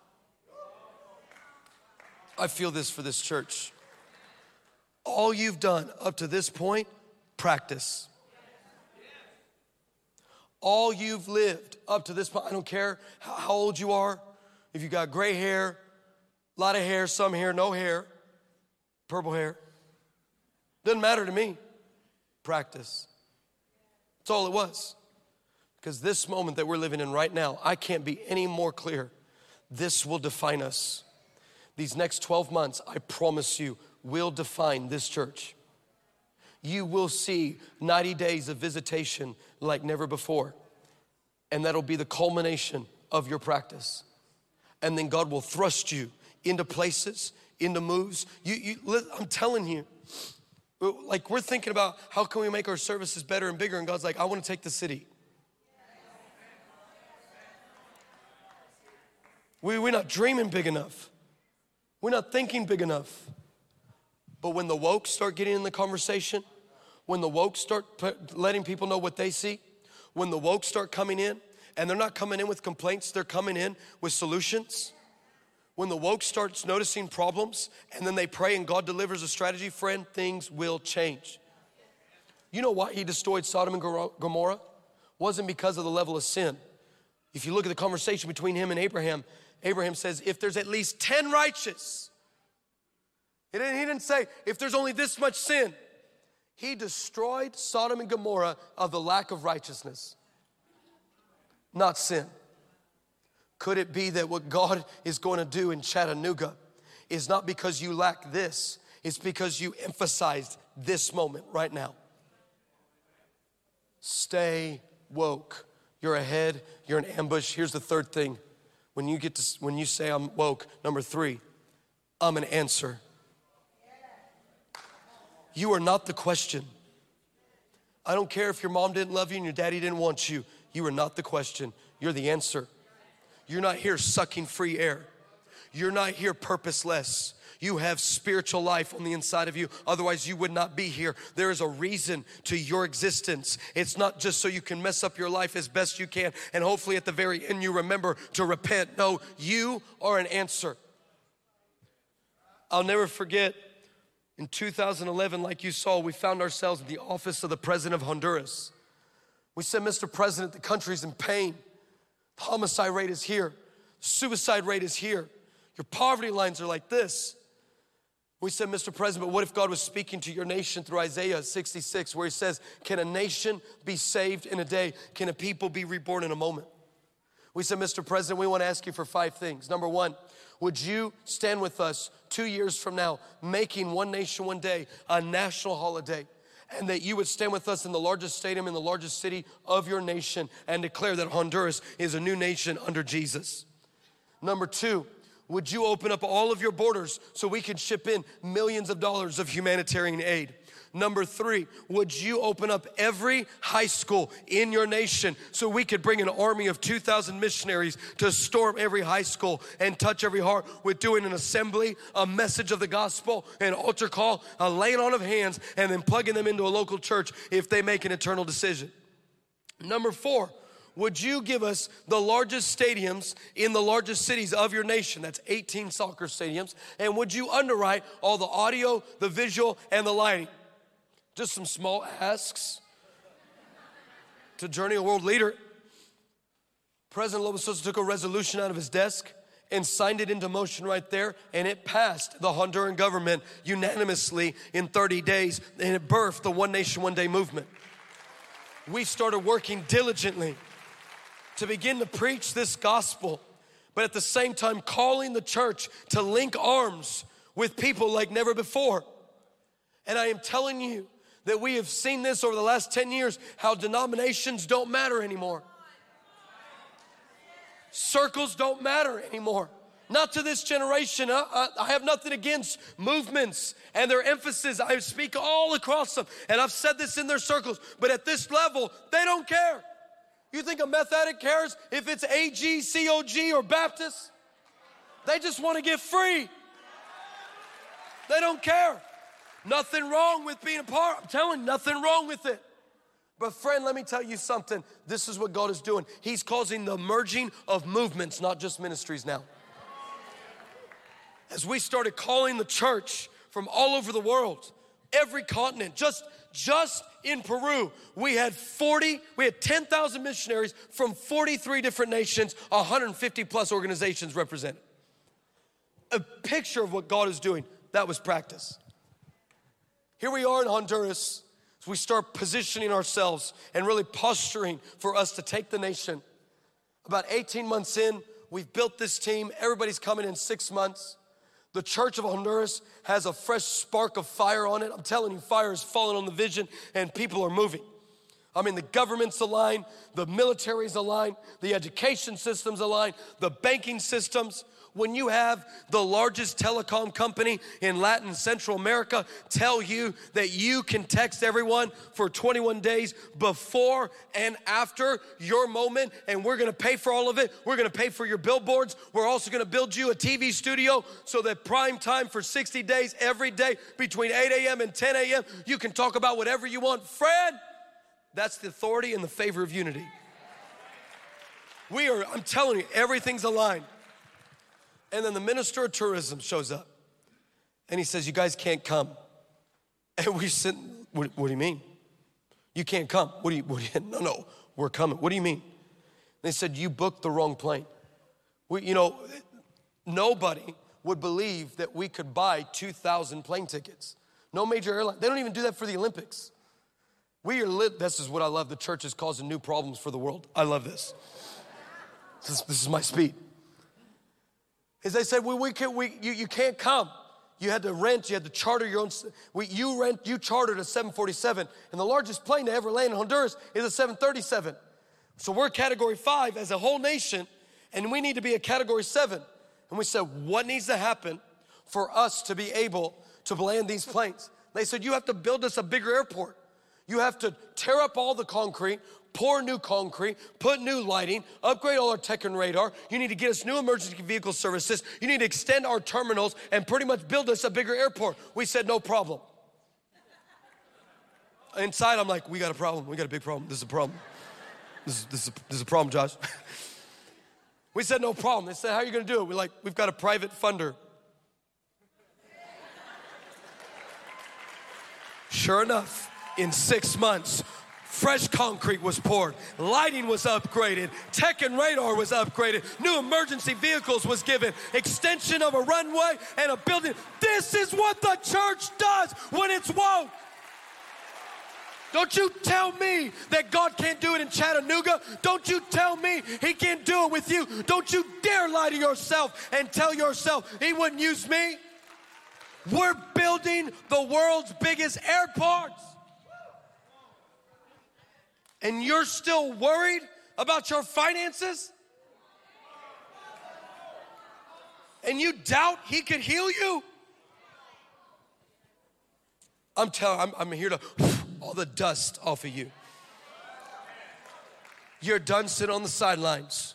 I feel this for this church. All you've done up to this point, practice. All you've lived up to this point, I don't care how old you are, if you got gray hair, a lot of hair, some hair, no hair, purple hair, doesn't matter to me. Practice. That's all it was. Because this moment that we're living in right now, I can't be any more clear. This will define us. These next 12 months, I promise you, will define this church. You will see 90 days of visitation like never before. And that'll be the culmination of your practice. And then God will thrust you into places, into moves. You, you, I'm telling you, like we're thinking about how can we make our services better and bigger, and God's like, I want to take the city. We, we're not dreaming big enough. We're not thinking big enough. But when the woke start getting in the conversation, when the woke start letting people know what they see, when the woke start coming in, and they're not coming in with complaints, they're coming in with solutions. When the woke starts noticing problems and then they pray and God delivers a strategy, friend, things will change. You know why he destroyed Sodom and Gomorrah? Wasn't because of the level of sin. If you look at the conversation between him and Abraham, Abraham says, if there's at least 10 righteous, he didn't, he didn't say, if there's only this much sin. He destroyed Sodom and Gomorrah of the lack of righteousness, not sin. Could it be that what God is going to do in Chattanooga is not because you lack this, it's because you emphasized this moment right now? Stay woke. You're ahead, you're in ambush. Here's the third thing when you get to when you say I'm woke, number 3, I'm an answer. You are not the question. I don't care if your mom didn't love you and your daddy didn't want you. You are not the question. You're the answer. You're not here sucking free air. You're not here purposeless. You have spiritual life on the inside of you. Otherwise, you would not be here. There is a reason to your existence. It's not just so you can mess up your life as best you can and hopefully at the very end you remember to repent. No, you are an answer. I'll never forget in 2011, like you saw, we found ourselves in the office of the president of Honduras. We said, Mr. President, the country's in pain. The homicide rate is here, the suicide rate is here. Your poverty lines are like this. We said, Mr. President, but what if God was speaking to your nation through Isaiah 66, where he says, Can a nation be saved in a day? Can a people be reborn in a moment? We said, Mr. President, we want to ask you for five things. Number one, would you stand with us two years from now, making One Nation, One Day a national holiday? And that you would stand with us in the largest stadium in the largest city of your nation and declare that Honduras is a new nation under Jesus. Number two, would you open up all of your borders so we can ship in millions of dollars of humanitarian aid? Number three, would you open up every high school in your nation so we could bring an army of 2,000 missionaries to storm every high school and touch every heart with doing an assembly, a message of the gospel, an altar call, a laying on of hands, and then plugging them into a local church if they make an eternal decision? Number four, would you give us the largest stadiums in the largest cities of your nation? That's 18 soccer stadiums. And would you underwrite all the audio, the visual, and the lighting? Just some small asks to Journey a World Leader. President Lobo Sosa took a resolution out of his desk and signed it into motion right there, and it passed the Honduran government unanimously in 30 days, and it birthed the One Nation, One Day movement. We started working diligently to begin to preach this gospel, but at the same time, calling the church to link arms with people like never before. And I am telling you that we have seen this over the last 10 years how denominations don't matter anymore, circles don't matter anymore. not to this generation. I, I, I, have nothing against movements and their emphasis. I speak all across them, and I've said this in their circles, but at this level, they don't care. You think a meth addict cares if it's AG, COG, or Baptist? They just want to get free. They don't care. Nothing wrong with being a part. I'm telling you, nothing wrong with it. But, friend, let me tell you something. This is what God is doing. He's causing the merging of movements, not just ministries now. As we started calling the church from all over the world, every continent, just just in Peru, we had 40, we had 10,000 missionaries from 43 different nations, 150 plus organizations represented. A picture of what God is doing. That was practice. Here we are in Honduras. as we start positioning ourselves and really posturing for us to take the nation. About 18 months in, we've built this team. Everybody's coming in six months. The Church of Honduras has a fresh spark of fire on it. I'm telling you, fire is falling on the vision and people are moving. I mean, the government's aligned, the military's aligned, the education system's aligned, the banking systems when you have the largest telecom company in Latin Central America tell you that you can text everyone for 21 days before and after your moment, and we're gonna pay for all of it. We're gonna pay for your billboards. We're also gonna build you a TV studio so that prime time for 60 days every day between 8 a.m. and 10 a.m., you can talk about whatever you want. Fred, that's the authority and the favor of unity. We are, I'm telling you, everything's aligned. And then the minister of tourism shows up and he says, You guys can't come. And we said, What, what do you mean? You can't come. What do you, what do you, no, no, we're coming. What do you mean? They said, You booked the wrong plane. We, you know, nobody would believe that we could buy 2,000 plane tickets. No major airline. They don't even do that for the Olympics. We are lit. This is what I love. The church is causing new problems for the world. I love this. This, this is my speed is they said, well, we can't, we, you, you can't come. You had to rent, you had to charter your own. We, you rent, you chartered a 747, and the largest plane to ever land in Honduras is a 737. So we're category five as a whole nation, and we need to be a category seven. And we said, what needs to happen for us to be able to land these planes? They said, you have to build us a bigger airport. You have to tear up all the concrete, pour new concrete, put new lighting, upgrade all our tech and radar. You need to get us new emergency vehicle services. You need to extend our terminals and pretty much build us a bigger airport. We said, no problem. Inside, I'm like, we got a problem. We got a big problem. This is a problem. This is, this is, a, this is a problem, Josh. we said, no problem. They said, how are you going to do it? We're like, we've got a private funder. Sure enough, in six months, Fresh concrete was poured, lighting was upgraded, tech and radar was upgraded, new emergency vehicles was given, extension of a runway and a building. This is what the church does when it's woke. Don't you tell me that God can't do it in Chattanooga. Don't you tell me He can't do it with you. Don't you dare lie to yourself and tell yourself He wouldn't use me. We're building the world's biggest airports and you're still worried about your finances? And you doubt he could heal you? I'm telling I'm, I'm here to all the dust off of you. You're done sitting on the sidelines.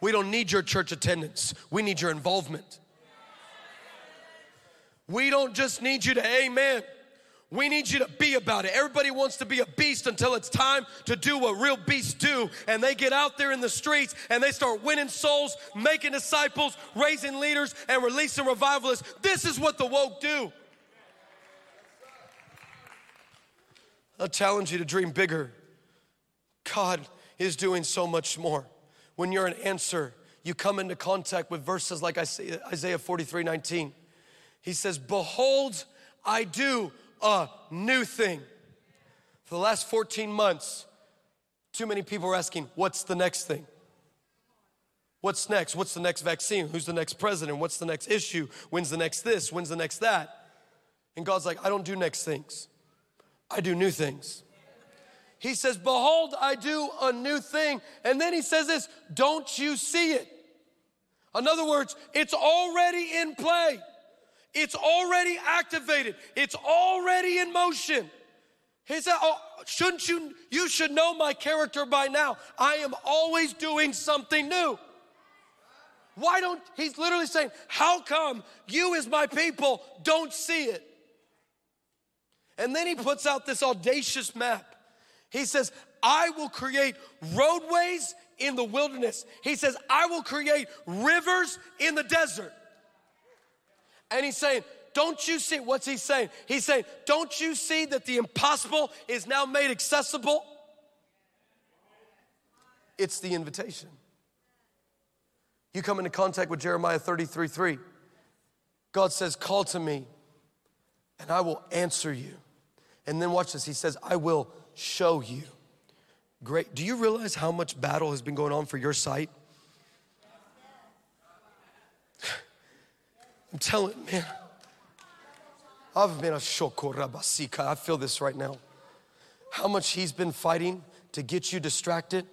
We don't need your church attendance. We need your involvement. We don't just need you to amen. We need you to be about it. Everybody wants to be a beast until it's time to do what real beasts do. And they get out there in the streets and they start winning souls, making disciples, raising leaders, and releasing revivalists. This is what the woke do. I challenge you to dream bigger. God is doing so much more. When you're an answer, you come into contact with verses like Isaiah 43 19. He says, Behold, I do a new thing. For the last 14 months, too many people are asking, What's the next thing? What's next? What's the next vaccine? Who's the next president? What's the next issue? When's the next this? When's the next that? And God's like, I don't do next things, I do new things. He says, Behold, I do a new thing. And then he says this, Don't you see it? In other words, it's already in play. It's already activated. It's already in motion. He said, oh, shouldn't you, you should know my character by now. I am always doing something new. Why don't, he's literally saying, how come you as my people don't see it? And then he puts out this audacious map. He says, I will create roadways in the wilderness. He says, I will create rivers in the desert. And he's saying, don't you see, what's he saying? He's saying, don't you see that the impossible is now made accessible? It's the invitation. You come into contact with Jeremiah 33 3. God says, Call to me, and I will answer you. And then watch this. He says, I will show you. Great. Do you realize how much battle has been going on for your sight? I'm telling, man. I've been a shokorabasika. I feel this right now. How much he's been fighting to get you distracted.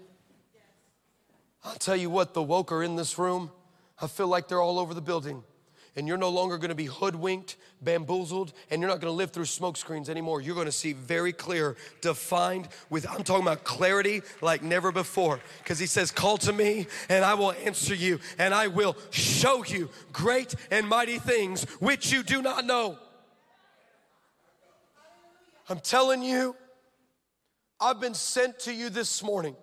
I'll tell you what, the woke are in this room. I feel like they're all over the building. And you're no longer gonna be hoodwinked, bamboozled, and you're not gonna live through smoke screens anymore. You're gonna see very clear, defined with, I'm talking about clarity like never before. Because he says, Call to me, and I will answer you, and I will show you great and mighty things which you do not know. I'm telling you, I've been sent to you this morning.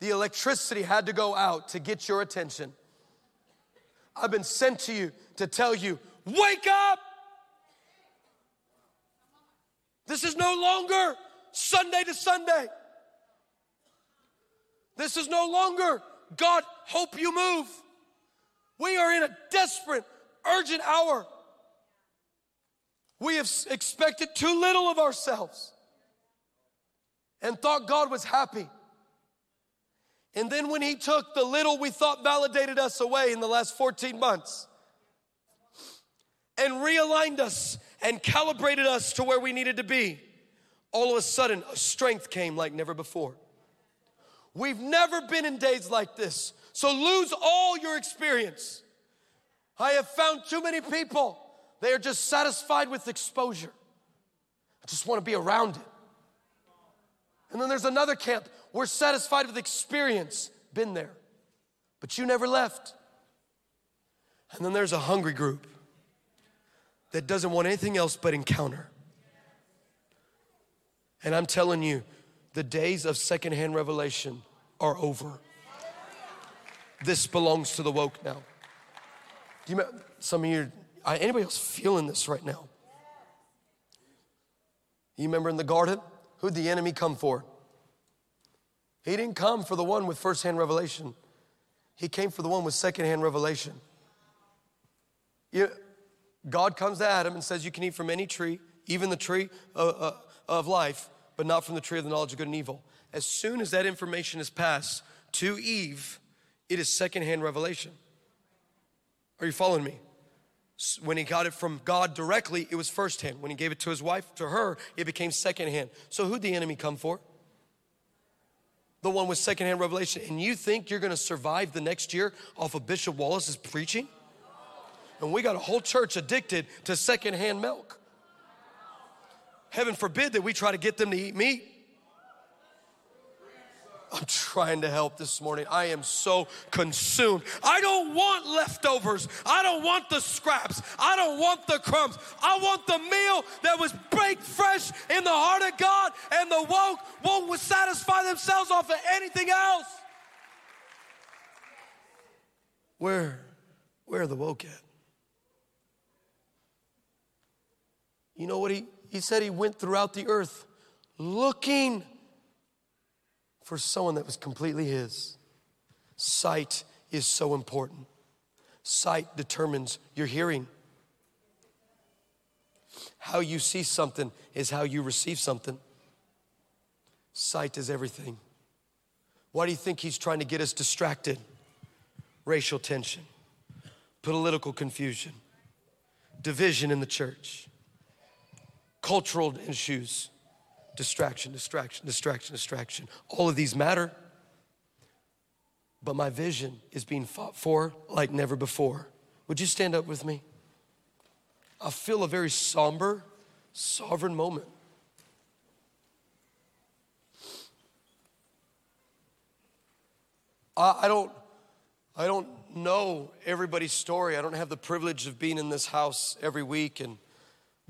The electricity had to go out to get your attention. I've been sent to you to tell you, wake up! This is no longer Sunday to Sunday. This is no longer God, hope you move. We are in a desperate, urgent hour. We have expected too little of ourselves and thought God was happy. And then when He took the little we thought validated us away in the last 14 months and realigned us and calibrated us to where we needed to be, all of a sudden a strength came like never before. We've never been in days like this. So lose all your experience. I have found too many people they are just satisfied with exposure. I just want to be around it. And then there's another camp. We're satisfied with experience. Been there. But you never left. And then there's a hungry group that doesn't want anything else but encounter. And I'm telling you, the days of secondhand revelation are over. This belongs to the woke now. Do you some of you anybody else feeling this right now? You remember in the garden? Who'd the enemy come for? He didn't come for the one with firsthand revelation. He came for the one with secondhand revelation. You, God comes to Adam and says, You can eat from any tree, even the tree of, of life, but not from the tree of the knowledge of good and evil. As soon as that information is passed to Eve, it is secondhand revelation. Are you following me? When he got it from God directly, it was firsthand. When he gave it to his wife, to her, it became secondhand. So who'd the enemy come for? The one with secondhand revelation. And you think you're gonna survive the next year off of Bishop Wallace's preaching? And we got a whole church addicted to secondhand milk. Heaven forbid that we try to get them to eat meat. I'm trying to help this morning. I am so consumed. I don't want leftovers. I don't want the scraps. I don't want the crumbs. I want the meal that was baked fresh in the heart of God, and the woke won't satisfy themselves off of anything else. Where, where are the woke at? You know what he, he said? He went throughout the earth looking for someone that was completely His. Sight is so important. Sight determines your hearing. How you see something is how you receive something. Sight is everything. Why do you think he's trying to get us distracted? Racial tension, political confusion, division in the church, cultural issues, Distraction, distraction, distraction, distraction. All of these matter. but my vision is being fought for like never before. Would you stand up with me? I feel a very somber, sovereign moment. I, I don't, I don't know everybody's story. I don't have the privilege of being in this house every week and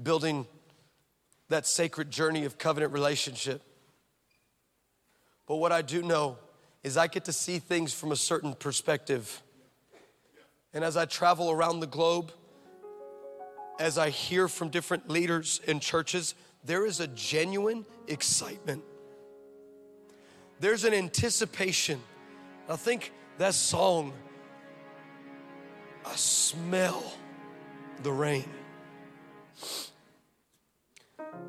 building that sacred journey of covenant relationship. But what I do know is I get to see things from a certain perspective. And as I travel around the globe, as I hear from different leaders in churches, there is a genuine excitement. There's an anticipation. I think that song, I smell the rain.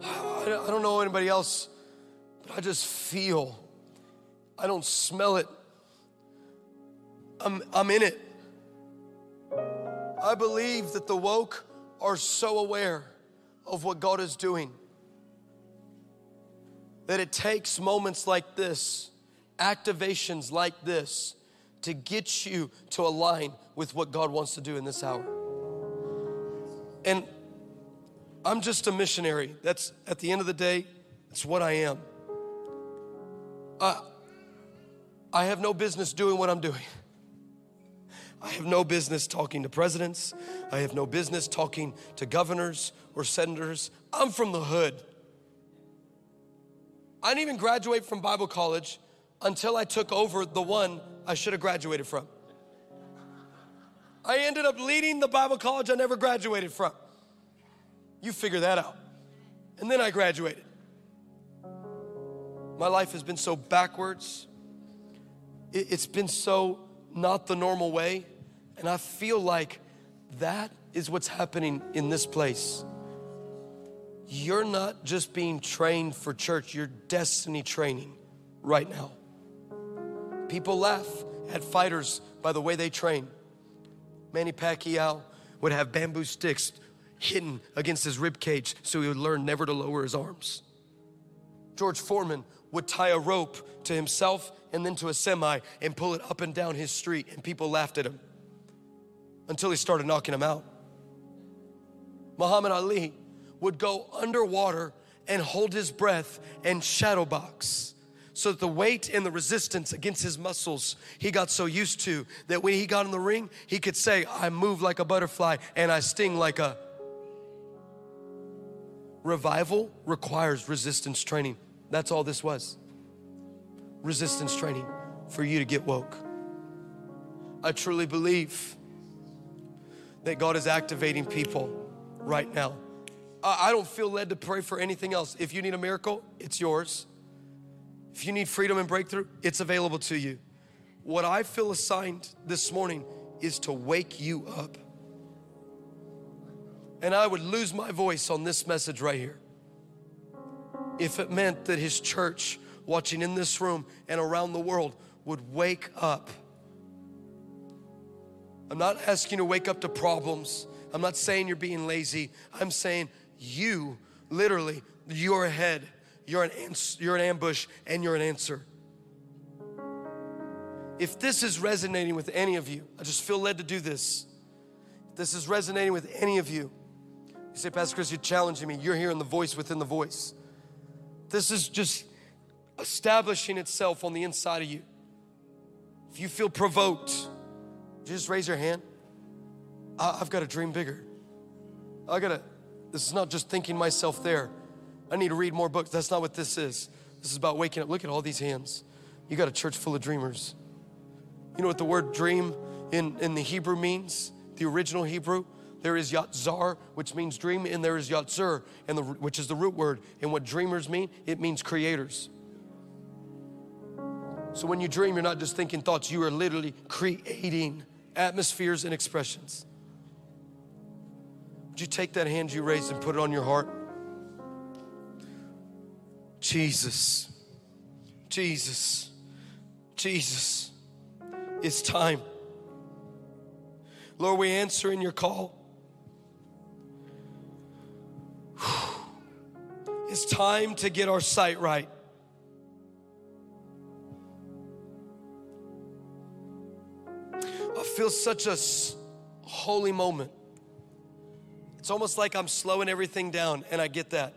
I don't know anybody else, but I just feel, I don't smell it. I'm, I'm in it. I believe that the woke are so aware of what God is doing that it takes moments like this, activations like this, to get you to align with what God wants to do in this hour. And I'm just a missionary. That's at the end of the day, it's what I am. Uh, I have no business doing what I'm doing. I have no business talking to presidents. I have no business talking to governors or senators. I'm from the hood. I didn't even graduate from Bible college until I took over the one I should have graduated from. I ended up leading the Bible college I never graduated from. You figure that out. And then I graduated. My life has been so backwards. It's been so not the normal way. And I feel like that is what's happening in this place. You're not just being trained for church, you're destiny training right now. People laugh at fighters by the way they train. Manny Pacquiao would have bamboo sticks hidden against his rib cage so he would learn never to lower his arms. George Foreman would tie a rope to himself and then to a semi and pull it up and down his street, and people laughed at him until he started knocking them out. Muhammad Ali would go underwater and hold his breath and shadow box so that the weight and the resistance against his muscles he got so used to that when he got in the ring, he could say, I move like a butterfly and I sting like a. Revival requires resistance training. That's all this was resistance training for you to get woke. I truly believe that God is activating people right now. I don't feel led to pray for anything else. If you need a miracle, it's yours. If you need freedom and breakthrough, it's available to you. What I feel assigned this morning is to wake you up. And I would lose my voice on this message right here if it meant that his church watching in this room and around the world would wake up. I'm not asking you to wake up to problems. I'm not saying you're being lazy. I'm saying you, literally, you're ahead. You're an, you're an ambush and you're an answer. If this is resonating with any of you, I just feel led to do this. If this is resonating with any of you, you say, Pastor Chris, you're challenging me. You're hearing the voice within the voice. This is just establishing itself on the inside of you. If you feel provoked, just raise your hand. I, have got to dream bigger. I got to, this is not just thinking myself there. I need to read more books. That's not what this is. This is about waking up. Look at all these hands. You got a church full of dreamers. You know what the word dream in, in the Hebrew means? The original Hebrew? There is yatzar, which means dream, and there is yatzur, and the, which is the root word. And what dreamers mean? It means creators. So when you dream, you're not just thinking thoughts, you are literally creating atmospheres and expressions. Would you take that hand you raised and put it on your heart? Jesus, Jesus, Jesus, it's time. Lord, we answer in your call. It's time to get our sight right. I feel such a holy moment. It's almost like I'm slowing everything down, and I get that.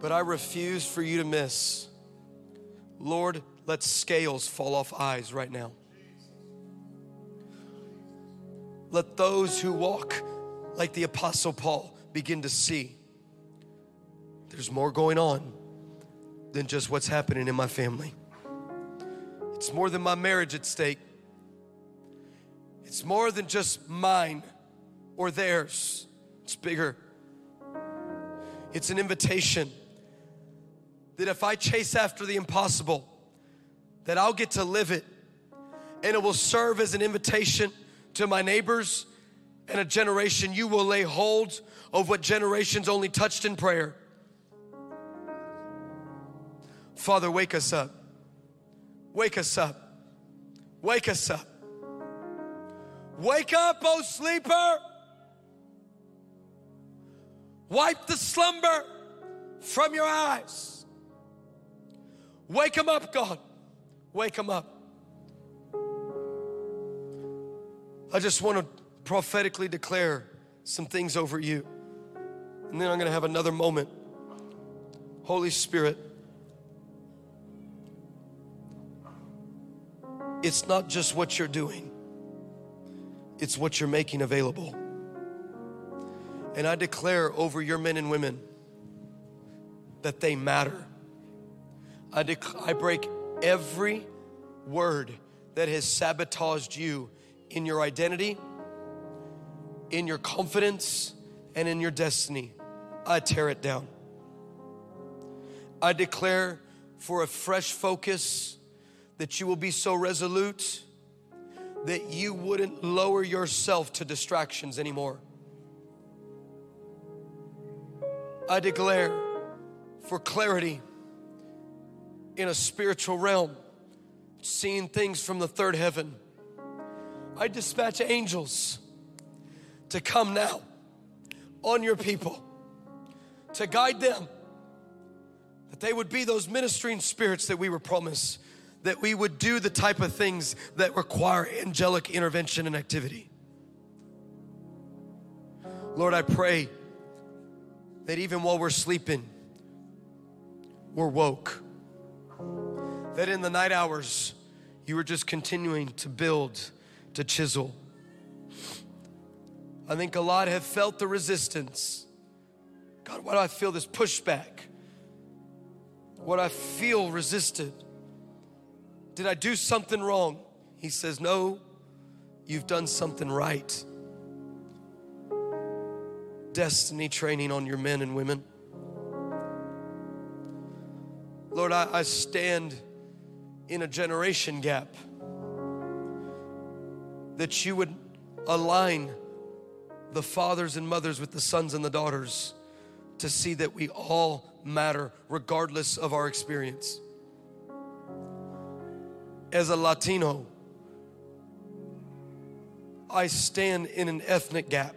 But I refuse for you to miss. Lord, let scales fall off eyes right now. Let those who walk like the Apostle Paul begin to see there's more going on than just what's happening in my family. It's more than my marriage at stake. It's more than just mine or theirs. It's bigger. It's an invitation that if I chase after the impossible, that I'll get to live it and it will serve as an invitation to my neighbors and a generation you will lay hold of what generations only touched in prayer. Father, wake us up. Wake us up. Wake us up. Wake up, oh sleeper. Wipe the slumber from your eyes. Wake them up, God. Wake them up. I just want to prophetically declare some things over you. And then I'm going to have another moment. Holy Spirit, it's not just what you're doing, it's what you're making available. And I declare over your men and women that they matter. I, dec- I break every word that has sabotaged you in your identity, in your confidence, and in your destiny. I tear it down. I declare for a fresh focus that you will be so resolute that you wouldn't lower yourself to distractions anymore. I declare for clarity in a spiritual realm, seeing things from the third heaven. I dispatch angels to come now on your people to guide them, that they would be those ministering spirits that we were promised, that we would do the type of things that require angelic intervention and activity. Lord, I pray that even while we're sleeping, we're woke. That in the night hours, you are just continuing to build, to chisel. I think a lot have felt the resistance. God, why do I feel this pushback? What I feel resisted? Did I do something wrong? He says, No, you've done something right. Destiny training on your men and women. Lord, I, I stand in a generation gap that you would align the fathers and mothers with the sons and the daughters to see that we all matter regardless of our experience. As a Latino, I stand in an ethnic gap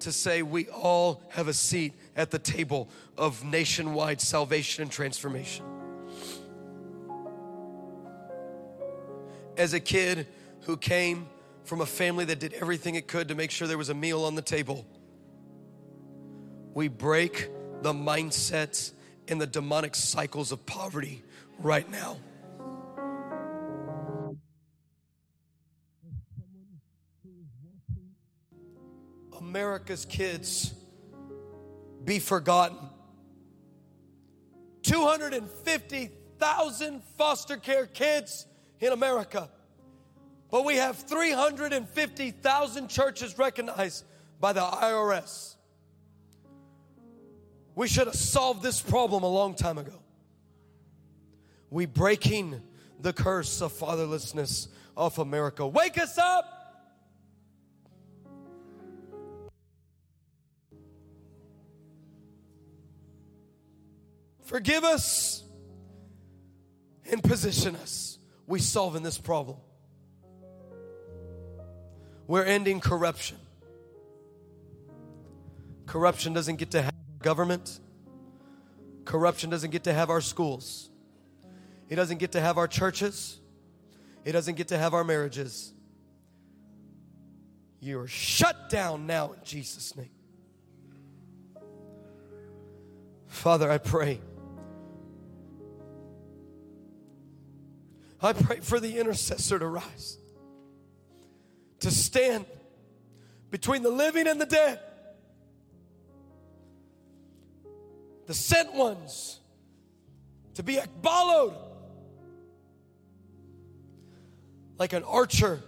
to say we all have a seat at the table of nationwide salvation and transformation. As a kid who came from a family that did everything it could to make sure there was a meal on the table, we break the mindsets and the demonic cycles of poverty right now. America's kids be forgotten. 250,000 foster care kids in America, but we have 350,000 churches recognized by the IRS. We should have solved this problem a long time ago. We breaking the curse of fatherlessness of America. Wake us up! Forgive us and position us. We solving this problem. We're ending corruption. Corruption doesn't get to have government. Corruption doesn't get to have our schools. It doesn't get to have our churches. It doesn't get to have our marriages. You're shut down now in Jesus' name. Father, I pray. I pray for the intercessor to rise, to stand between the living and the dead, the sent ones, to be followed like an archer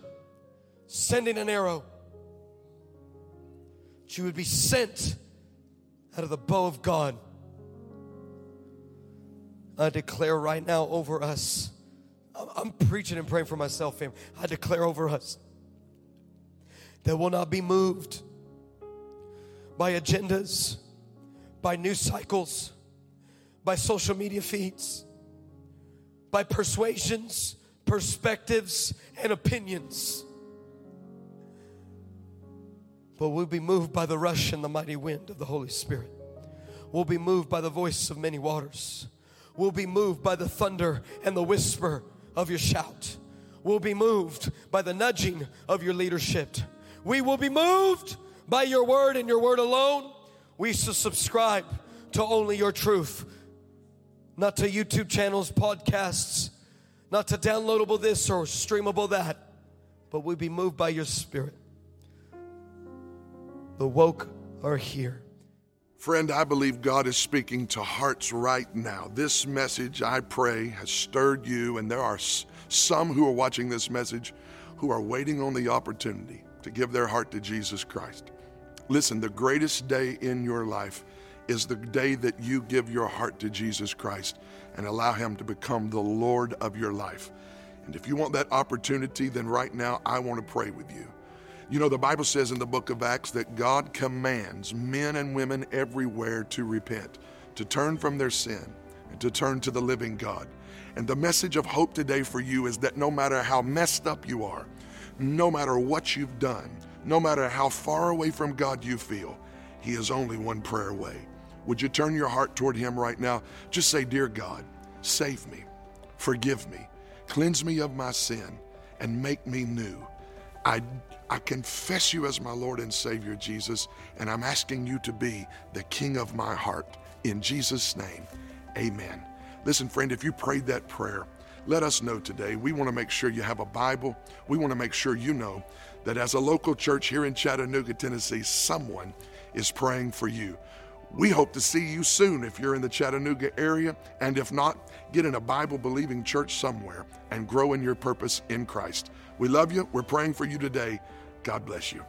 sending an arrow. That you would be sent out of the bow of God. I declare right now over us. I'm preaching and praying for myself, fam. I declare over us that will not be moved by agendas, by news cycles, by social media feeds, by persuasions, perspectives, and opinions. But we'll be moved by the rush and the mighty wind of the Holy Spirit. We'll be moved by the voice of many waters. We'll be moved by the thunder and the whisper of your shout. We'll be moved by the nudging of your leadership. We will be moved by your word and your word alone. We shall subscribe to only your truth, not to YouTube channels, podcasts, not to downloadable this or streamable that, but we'll be moved by your spirit. The woke are here. Friend, I believe God is speaking to hearts right now. This message, I pray, has stirred you, and there are some who are watching this message who are waiting on the opportunity to give their heart to Jesus Christ. Listen, the greatest day in your life is the day that you give your heart to Jesus Christ and allow Him to become the Lord of your life. And if you want that opportunity, then right now I want to pray with you. You know, the Bible says in the book of Acts that God commands men and women everywhere to repent, to turn from their sin, and to turn to the living God. And the message of hope today for you is that no matter how messed up you are, no matter what you've done, no matter how far away from God you feel, He is only one prayer away. Would you turn your heart toward Him right now? Just say, Dear God, save me, forgive me, cleanse me of my sin, and make me new. I, I confess you as my Lord and Savior, Jesus, and I'm asking you to be the King of my heart. In Jesus' name, amen. Listen, friend, if you prayed that prayer, let us know today. We want to make sure you have a Bible. We want to make sure you know that as a local church here in Chattanooga, Tennessee, someone is praying for you. We hope to see you soon if you're in the Chattanooga area, and if not, get in a Bible believing church somewhere and grow in your purpose in Christ. We love you. We're praying for you today. God bless you.